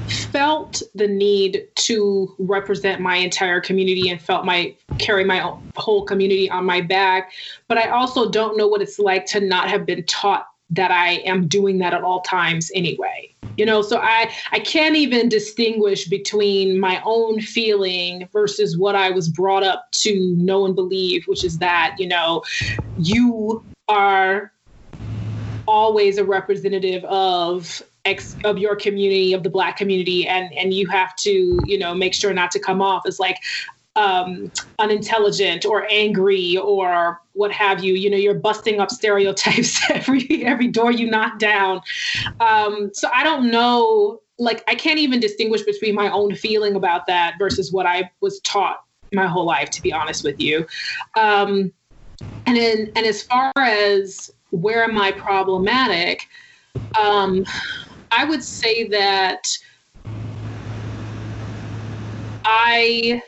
felt the need to represent my entire community and felt my carry my whole community on my back but i also don't know what it's like to not have been taught that i am doing that at all times anyway. You know so i i can't even distinguish between my own feeling versus what i was brought up to know and believe which is that you know you are always a representative of ex of your community of the black community and and you have to you know make sure not to come off as like um, unintelligent or angry or what have you. You know, you're busting up stereotypes every every door you knock down. Um, so I don't know. Like, I can't even distinguish between my own feeling about that versus what I was taught my whole life. To be honest with you, um, and and as far as where am I problematic? Um, I would say that I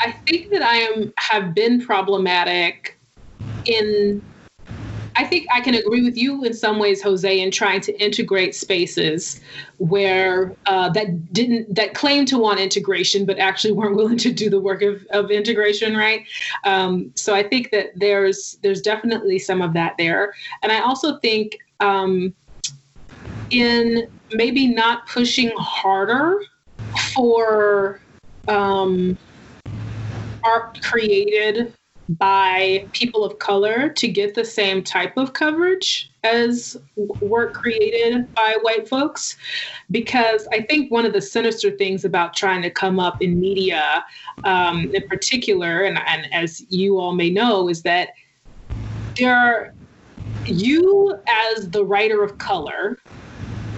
I think that I am have been problematic in I think I can agree with you in some ways, Jose, in trying to integrate spaces where uh, that didn't that claim to want integration, but actually weren't willing to do the work of, of integration, right? Um, so I think that there's there's definitely some of that there, and I also think um, in maybe not pushing harder for um, art created by people of color to get the same type of coverage as work created by white folks. Because i think one of the sinister things about trying to come up in media um, in particular and, and as you all may know is that there are you as the writer of color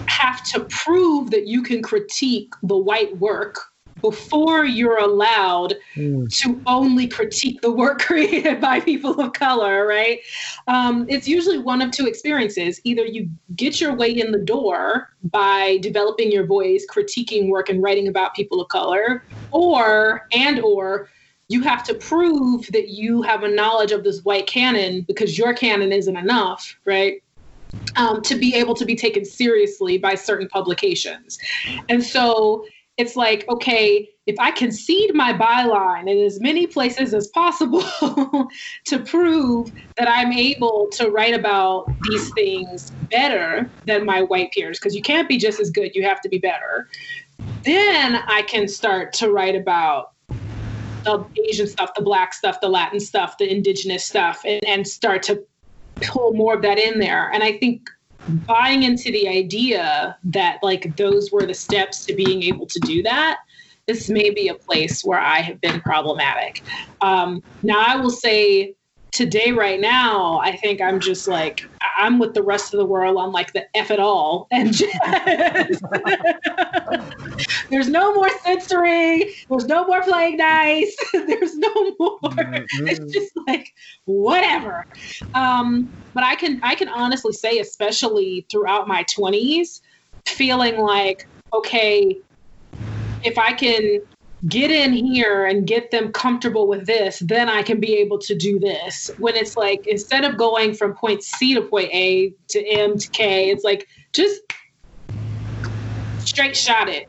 have to prove that you can critique the white work before you're allowed mm. to only critique the work created by people of color, right? Um, it's usually one of two experiences. Either you get your way in the door by developing your voice, critiquing work, and writing about people of color, or and or you have to prove that you have a knowledge of this white canon because your canon isn't enough, right? Um, to be able to be taken seriously by certain publications. And so it's like, okay, if I concede my byline in as many places as possible to prove that I'm able to write about these things better than my white peers, because you can't be just as good, you have to be better, then I can start to write about the Asian stuff, the black stuff, the Latin stuff, the indigenous stuff, and, and start to pull more of that in there. And I think buying into the idea that like those were the steps to being able to do that this may be a place where i have been problematic. Um, now i will say today right now i think i'm just like I'm with the rest of the world on like the F it all and just there's no more censoring, there's no more playing nice, there's no more. Mm-hmm. It's just like whatever. Um, but I can I can honestly say, especially throughout my 20s, feeling like okay, if I can get in here and get them comfortable with this, then I can be able to do this. When it's like instead of going from point C to point A to M to K, it's like just straight shot it.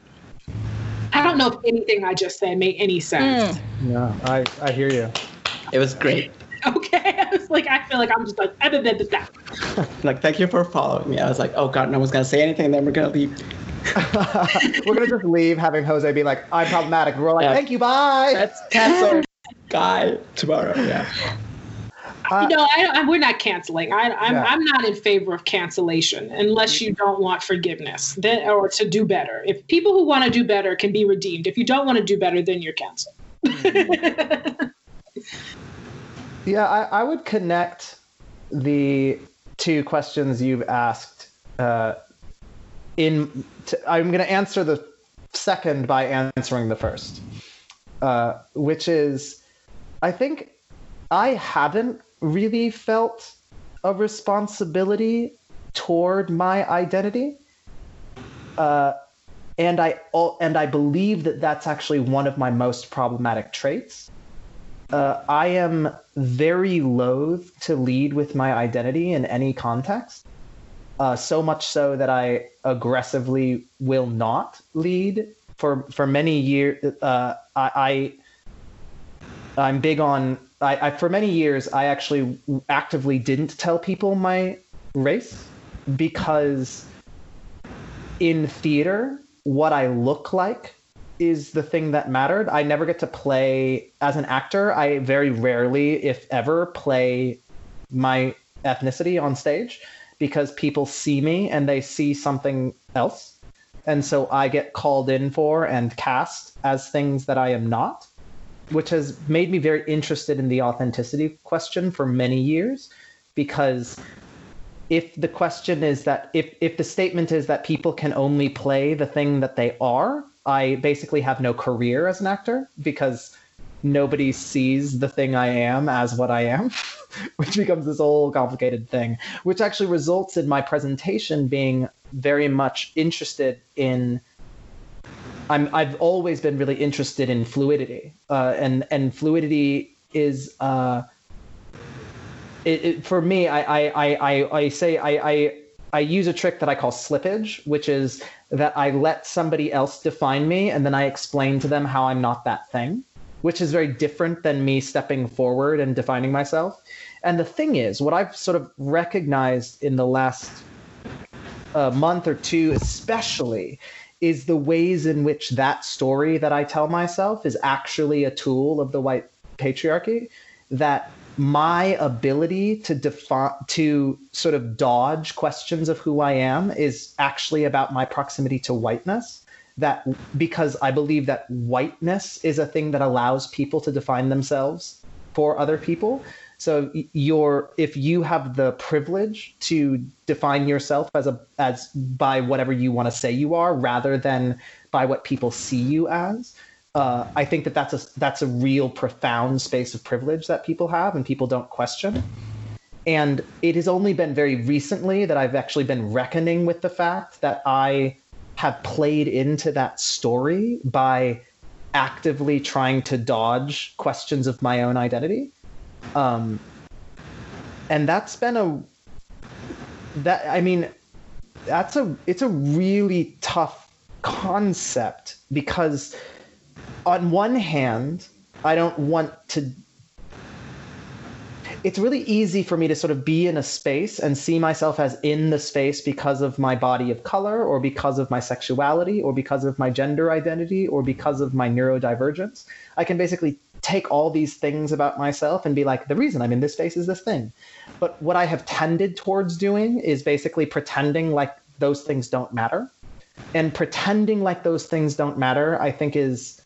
I don't know if anything I just said made any sense. Mm. No, I, I hear you. It was great. Okay. I was like, I feel like I'm just like, like, thank you for following me. I was like, oh God, no one's going to say anything, and then we're going to leave. We're gonna just leave, having Jose be like, "I'm problematic." And we're like, yeah. "Thank you, bye." That's cancel guy tomorrow. Yeah. Uh, no, I, I, we're not canceling. I, am I'm, yeah. I'm not in favor of cancellation unless you don't want forgiveness then, or to do better. If people who want to do better can be redeemed, if you don't want to do better, then you're canceled. yeah, I, I would connect the two questions you've asked uh, in to, I'm going to answer the second by answering the first, uh, which is I think I haven't really felt a responsibility toward my identity. Uh, and I and I believe that that's actually one of my most problematic traits. Uh, I am very loath to lead with my identity in any context uh, so much so that I aggressively will not lead for for many years. Uh, I, I am big on I, I for many years I actually actively didn't tell people my race because in theater what I look like is the thing that mattered. I never get to play as an actor. I very rarely, if ever, play my ethnicity on stage because people see me and they see something else. And so I get called in for and cast as things that I am not, which has made me very interested in the authenticity question for many years because if the question is that if if the statement is that people can only play the thing that they are, I basically have no career as an actor because nobody sees the thing I am as what I am. which becomes this whole complicated thing, which actually results in my presentation being very much interested in. I'm, I've always been really interested in fluidity, uh, and and fluidity is uh, it, it, for me. I I, I, I say I, I I use a trick that I call slippage, which is that I let somebody else define me, and then I explain to them how I'm not that thing which is very different than me stepping forward and defining myself. And the thing is, what I've sort of recognized in the last uh, month or two, especially, is the ways in which that story that I tell myself is actually a tool of the white patriarchy. That my ability to define to sort of dodge questions of who I am is actually about my proximity to whiteness that because I believe that whiteness is a thing that allows people to define themselves for other people. So you're if you have the privilege to define yourself as a as by whatever you want to say you are rather than by what people see you as, uh, I think that that's a that's a real profound space of privilege that people have and people don't question. And it has only been very recently that I've actually been reckoning with the fact that I have played into that story by actively trying to dodge questions of my own identity. Um, and that's been a that I mean that's a it's a really tough concept because on one hand I don't want to it's really easy for me to sort of be in a space and see myself as in the space because of my body of color or because of my sexuality or because of my gender identity or because of my neurodivergence. I can basically take all these things about myself and be like, the reason I'm in this space is this thing. But what I have tended towards doing is basically pretending like those things don't matter. And pretending like those things don't matter, I think is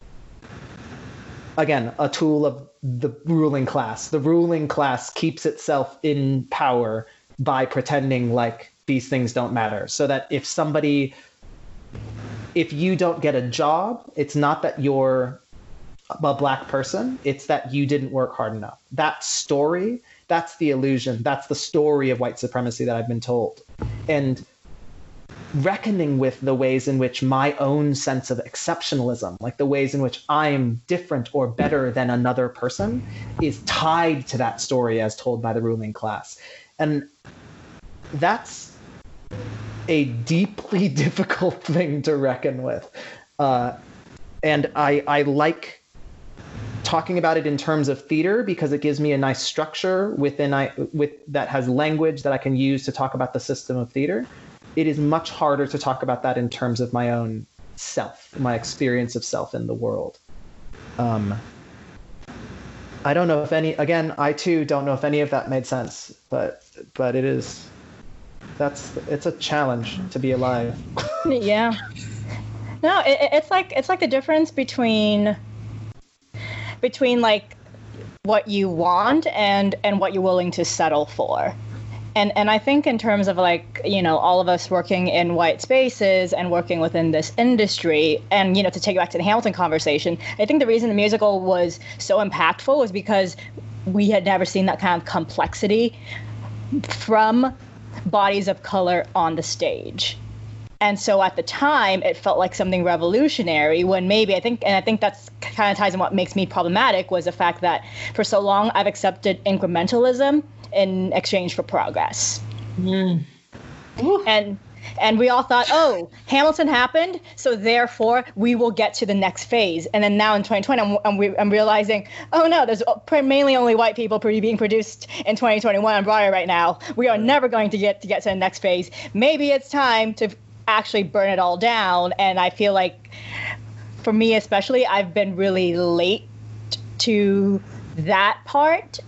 again a tool of the ruling class. The ruling class keeps itself in power by pretending like these things don't matter. So that if somebody, if you don't get a job, it's not that you're a black person, it's that you didn't work hard enough. That story, that's the illusion, that's the story of white supremacy that I've been told. And reckoning with the ways in which my own sense of exceptionalism, like the ways in which I am different or better than another person, is tied to that story as told by the ruling class. And that's a deeply difficult thing to reckon with. Uh, and I, I like talking about it in terms of theater because it gives me a nice structure within I with that has language that I can use to talk about the system of theater. It is much harder to talk about that in terms of my own self, my experience of self in the world. Um, I don't know if any. Again, I too don't know if any of that made sense, but but it is. That's it's a challenge to be alive. yeah. No, it, it's like it's like the difference between between like what you want and and what you're willing to settle for and and I think in terms of like you know all of us working in white spaces and working within this industry, and you know to take it back to the Hamilton conversation, I think the reason the musical was so impactful was because we had never seen that kind of complexity from bodies of color on the stage. And so at the time, it felt like something revolutionary when maybe I think, and I think that's kind of ties in what makes me problematic was the fact that for so long I've accepted incrementalism in exchange for progress. Mm. And and we all thought, oh, Hamilton happened, so therefore we will get to the next phase. And then now in 2020, I'm, I'm, I'm realizing, oh no, there's mainly only white people being produced in 2021 on Broadway right now. We are never going to get to get to the next phase. Maybe it's time to actually burn it all down. And I feel like, for me especially, I've been really late to that part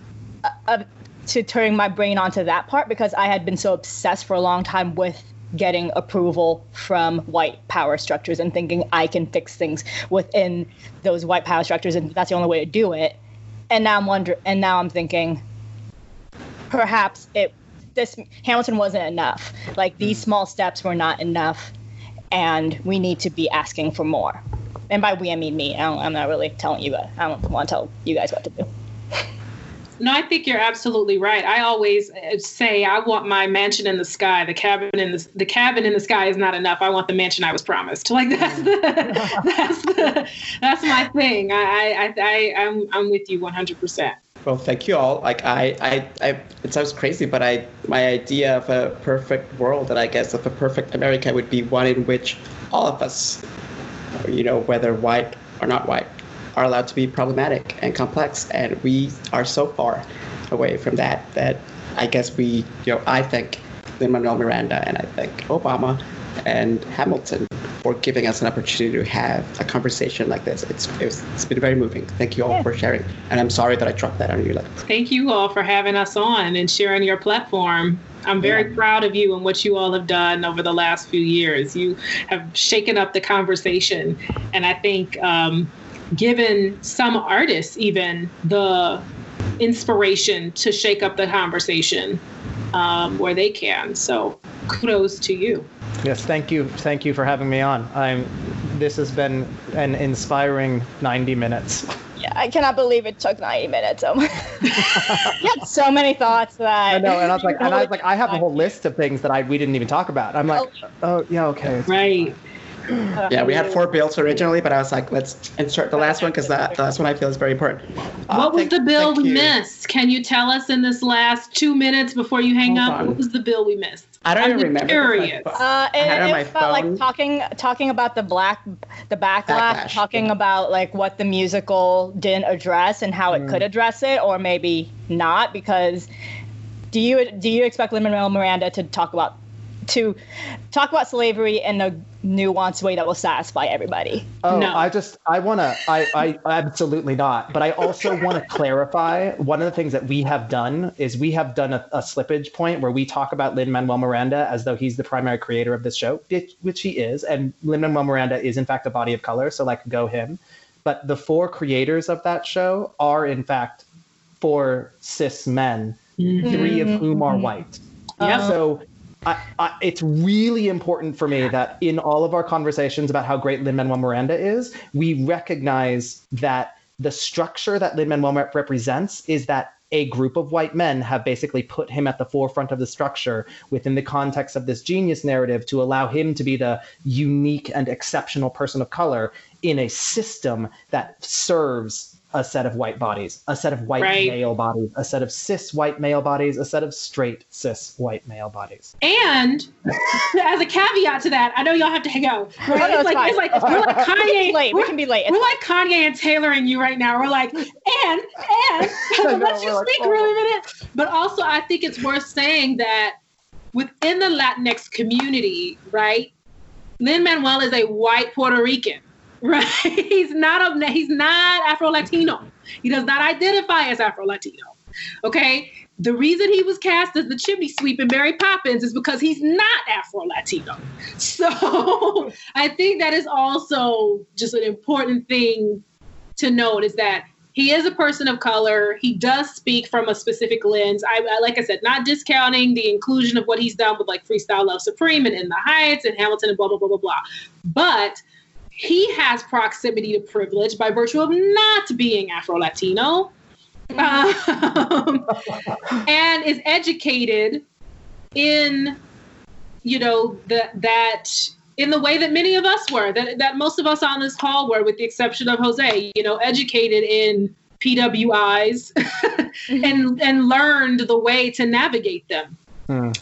of to turning my brain onto that part because I had been so obsessed for a long time with getting approval from white power structures and thinking I can fix things within those white power structures and that's the only way to do it. And now I'm wondering and now I'm thinking perhaps it this Hamilton wasn't enough. Like these small steps were not enough and we need to be asking for more. And by we I mean me. I am not really telling you guys. I don't want to tell you guys what to do. No, I think you're absolutely right. I always uh, say I want my mansion in the sky. The cabin in the the cabin in the sky is not enough. I want the mansion I was promised. Like that's the that's the that's my thing. I I I I'm I'm with you 100. percent Well, thank you all. Like I, I, I, it sounds crazy, but I, my idea of a perfect world, and I guess of a perfect America, would be one in which all of us, you know, whether white or not white, are allowed to be problematic and complex, and we are so far away from that that I guess we, you know, I think Lin Manuel Miranda and I think Obama and Hamilton for giving us an opportunity to have a conversation like this. It's it's, it's been very moving. Thank you all yeah. for sharing, and I'm sorry that I dropped that on you. Thank you all for having us on and sharing your platform. I'm very yeah. proud of you and what you all have done over the last few years. You have shaken up the conversation, and I think. Um, given some artists even the inspiration to shake up the conversation um, where they can. So kudos to you. Yes, thank you. Thank you for having me on. I'm. This has been an inspiring 90 minutes. Yeah, I cannot believe it took 90 minutes. Um, you had so many thoughts that I know, and I was like, and I was like, I have a whole list of things that I we didn't even talk about. I'm like, oh, oh yeah, okay, right yeah, we had four bills originally, but I was like, let's insert the last one because that the last one I feel is very important. Uh, what was thank, the bill we you. missed? Can you tell us in this last two minutes before you hang Hold up? On. What was the bill we missed? I don't even remember. Curious. Uh, it, it felt like talking talking about the black the backlash, backlash talking yeah. about like what the musical didn't address and how mm. it could address it, or maybe not because. Do you do you expect Lin Manuel Miranda to talk about to talk about slavery in a nuanced way that will satisfy everybody. Oh, no. I just I want to I, I absolutely not. But I also want to clarify one of the things that we have done is we have done a, a slippage point where we talk about Lin Manuel Miranda as though he's the primary creator of this show, which he is, and Lin Manuel Miranda is in fact a body of color, so like go him. But the four creators of that show are in fact four cis men, mm-hmm. three of whom are white. Yep. So I, I, it's really important for me that in all of our conversations about how great Lin Manuel Miranda is, we recognize that the structure that Lin Manuel represents is that a group of white men have basically put him at the forefront of the structure within the context of this genius narrative to allow him to be the unique and exceptional person of color in a system that serves a set of white bodies, a set of white Right. male bodies, a set of cis white male bodies, a set of straight cis white male bodies. And as a caveat to that, I know y'all have to go. Right? Oh, no, it's, it's like fine. it's like we're fine. like We can Kanye. be late. We We're, can be late. We're like Kanye and tailoring you right now. We're like, and and know, let you we're like, speak oh. a minute. But also, I think it's worth saying that within the Latinx community, right? Lin Manuel is a white Puerto Rican, right? He's not a he's not Afro Latino. He does not identify as Afro Latino. Okay. The reason he was cast as the chimney sweep in Mary Poppins is because he's not Afro Latino. So I think that is also just an important thing to note is that he is a person of color. He does speak from a specific lens. I, I like I said, not discounting the inclusion of what he's done with like Freestyle Love Supreme and In the Heights and Hamilton and blah blah blah blah blah. But he has proximity to privilege by virtue of not being Afro Latino, um, and is educated in you know that that in the way that many of us were that, that most of us on this call were with the exception of jose you know educated in pwis and and learned the way to navigate them.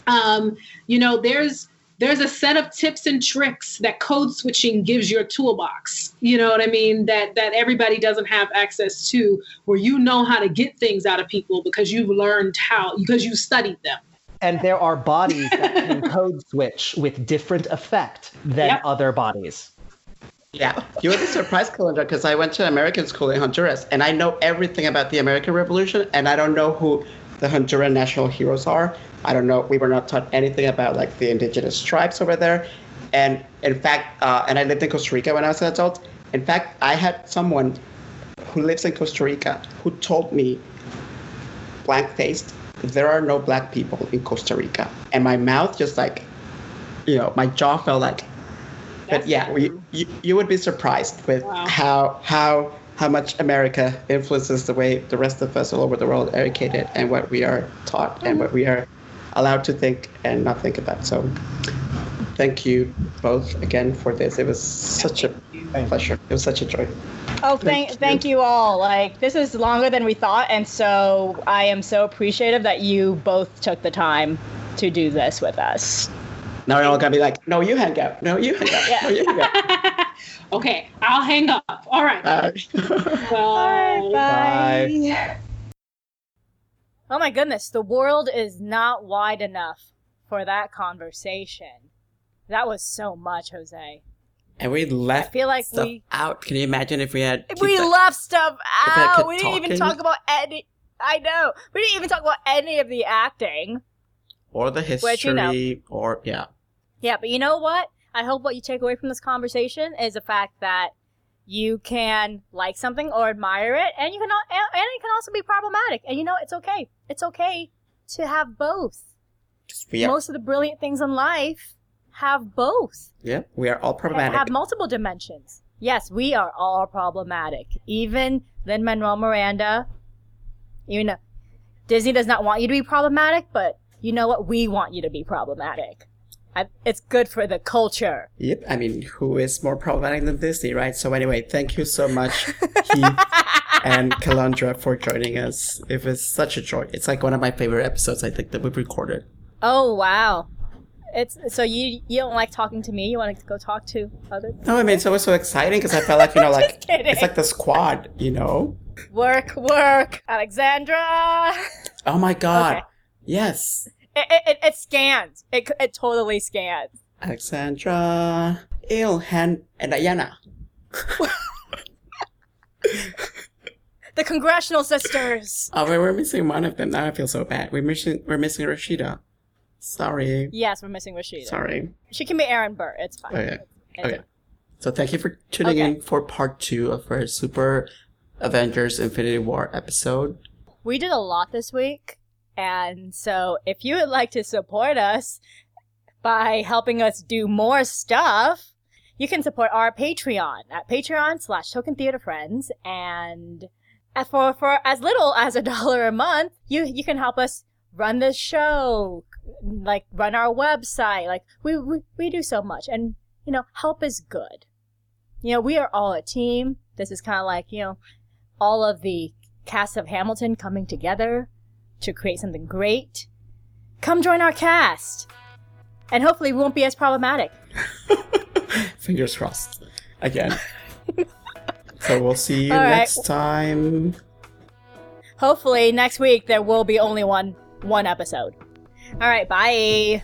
Um, you know there's there's a set of tips and tricks that code switching gives your toolbox you know what i mean that that everybody doesn't have access to where you know how to get things out of people because you've learned how because you studied them And there are bodies that can code switch with different effect than Yep. other bodies. Yeah, you would be surprised, Kelundra, because I went to American school in Honduras, and I know everything about the American Revolution, and I don't know who the Honduran national heroes are. I don't know. We were not taught anything about like the indigenous tribes over there, and in fact, uh, and I lived in Costa Rica when I was an adult. In fact, I had someone who lives in Costa Rica who told me, blank faced, there are no black people in Costa Rica, and my mouth just like, you know, my jaw fell like but yeah, we, you, you would be surprised with how how how much America influences the way the rest of us all over the world are educated and what we are taught and what we are allowed to think and not think about. So thank you both again for this. It was such a pleasure. It was such a joy. Oh, thank thank you all. Like this is longer than we thought, and so I am so appreciative that you both took the time to do this with us. Now we're all gonna be like, no, you hang up. No, you hang out. No, you hang out. okay i'll hang up all right Bye. Bye. Bye. Oh my goodness, the world is not wide enough for that conversation. That was so much, Jose. And we left I feel like stuff we- out. Can you imagine if we had keep we that- left stuff out. We didn't even talk about any. I know. We didn't even talk about any of the acting. or the history Which, you know. or yeah. Yeah, but you know what? I hope what you take away from this conversation is the fact that you can like something or admire it, and you can and it can also be problematic. And you know, it's okay. It's okay to have both. Are, Most of the brilliant things in life have both. yeah, we are all problematic. Have multiple dimensions. Yes, we are all problematic. Even Lin Manuel Miranda. Even though Disney does not want you to be problematic, but you know what? We want you to be problematic. I, it's good for the culture. Yep, I mean, who is more problematic than Disney, right? So anyway, thank you so much, Heath and Kelundra, for joining us. It was such a joy. It's like one of my favorite episodes I think that we've recorded. Oh wow! It's so you you don't like talking to me. You want to go talk to other No, I mean, it's always so exciting because I felt like you know, like kidding. it's like the squad, you know. work work. Alexandra. Oh my god, Okay. yes, It, it, it, it scans. It it totally scans. Alexandra, Ilhan, and Diana. The Congressional Sisters. Oh, wait, we're missing one of them. Now I feel so bad. We're missing, we're missing Rashida. Sorry, Yes, we're missing Rashida. sorry. She can be Aaron Burr. It's fine. Okay. It's Okay. So thank you for tuning Okay. in for part two of our Super Avengers Infinity War episode. We did a lot this week, And so if you would like to support us by helping us do more stuff, you can support our Patreon at Patreon slash Token Theater Friends. And for, for as little as a dollar a month, you, you can help us run this show, like run our website. Like we, we, we do so much. And, you know, help is good. You know, we are all a team. This is kind of like, you know, all of the cast of Hamilton coming together to create something great. Come join our cast. And hopefully we won't be as problematic. Fingers crossed. Again. so we'll see you All right. next time. Hopefully next week there will be only one one episode. All right, bye.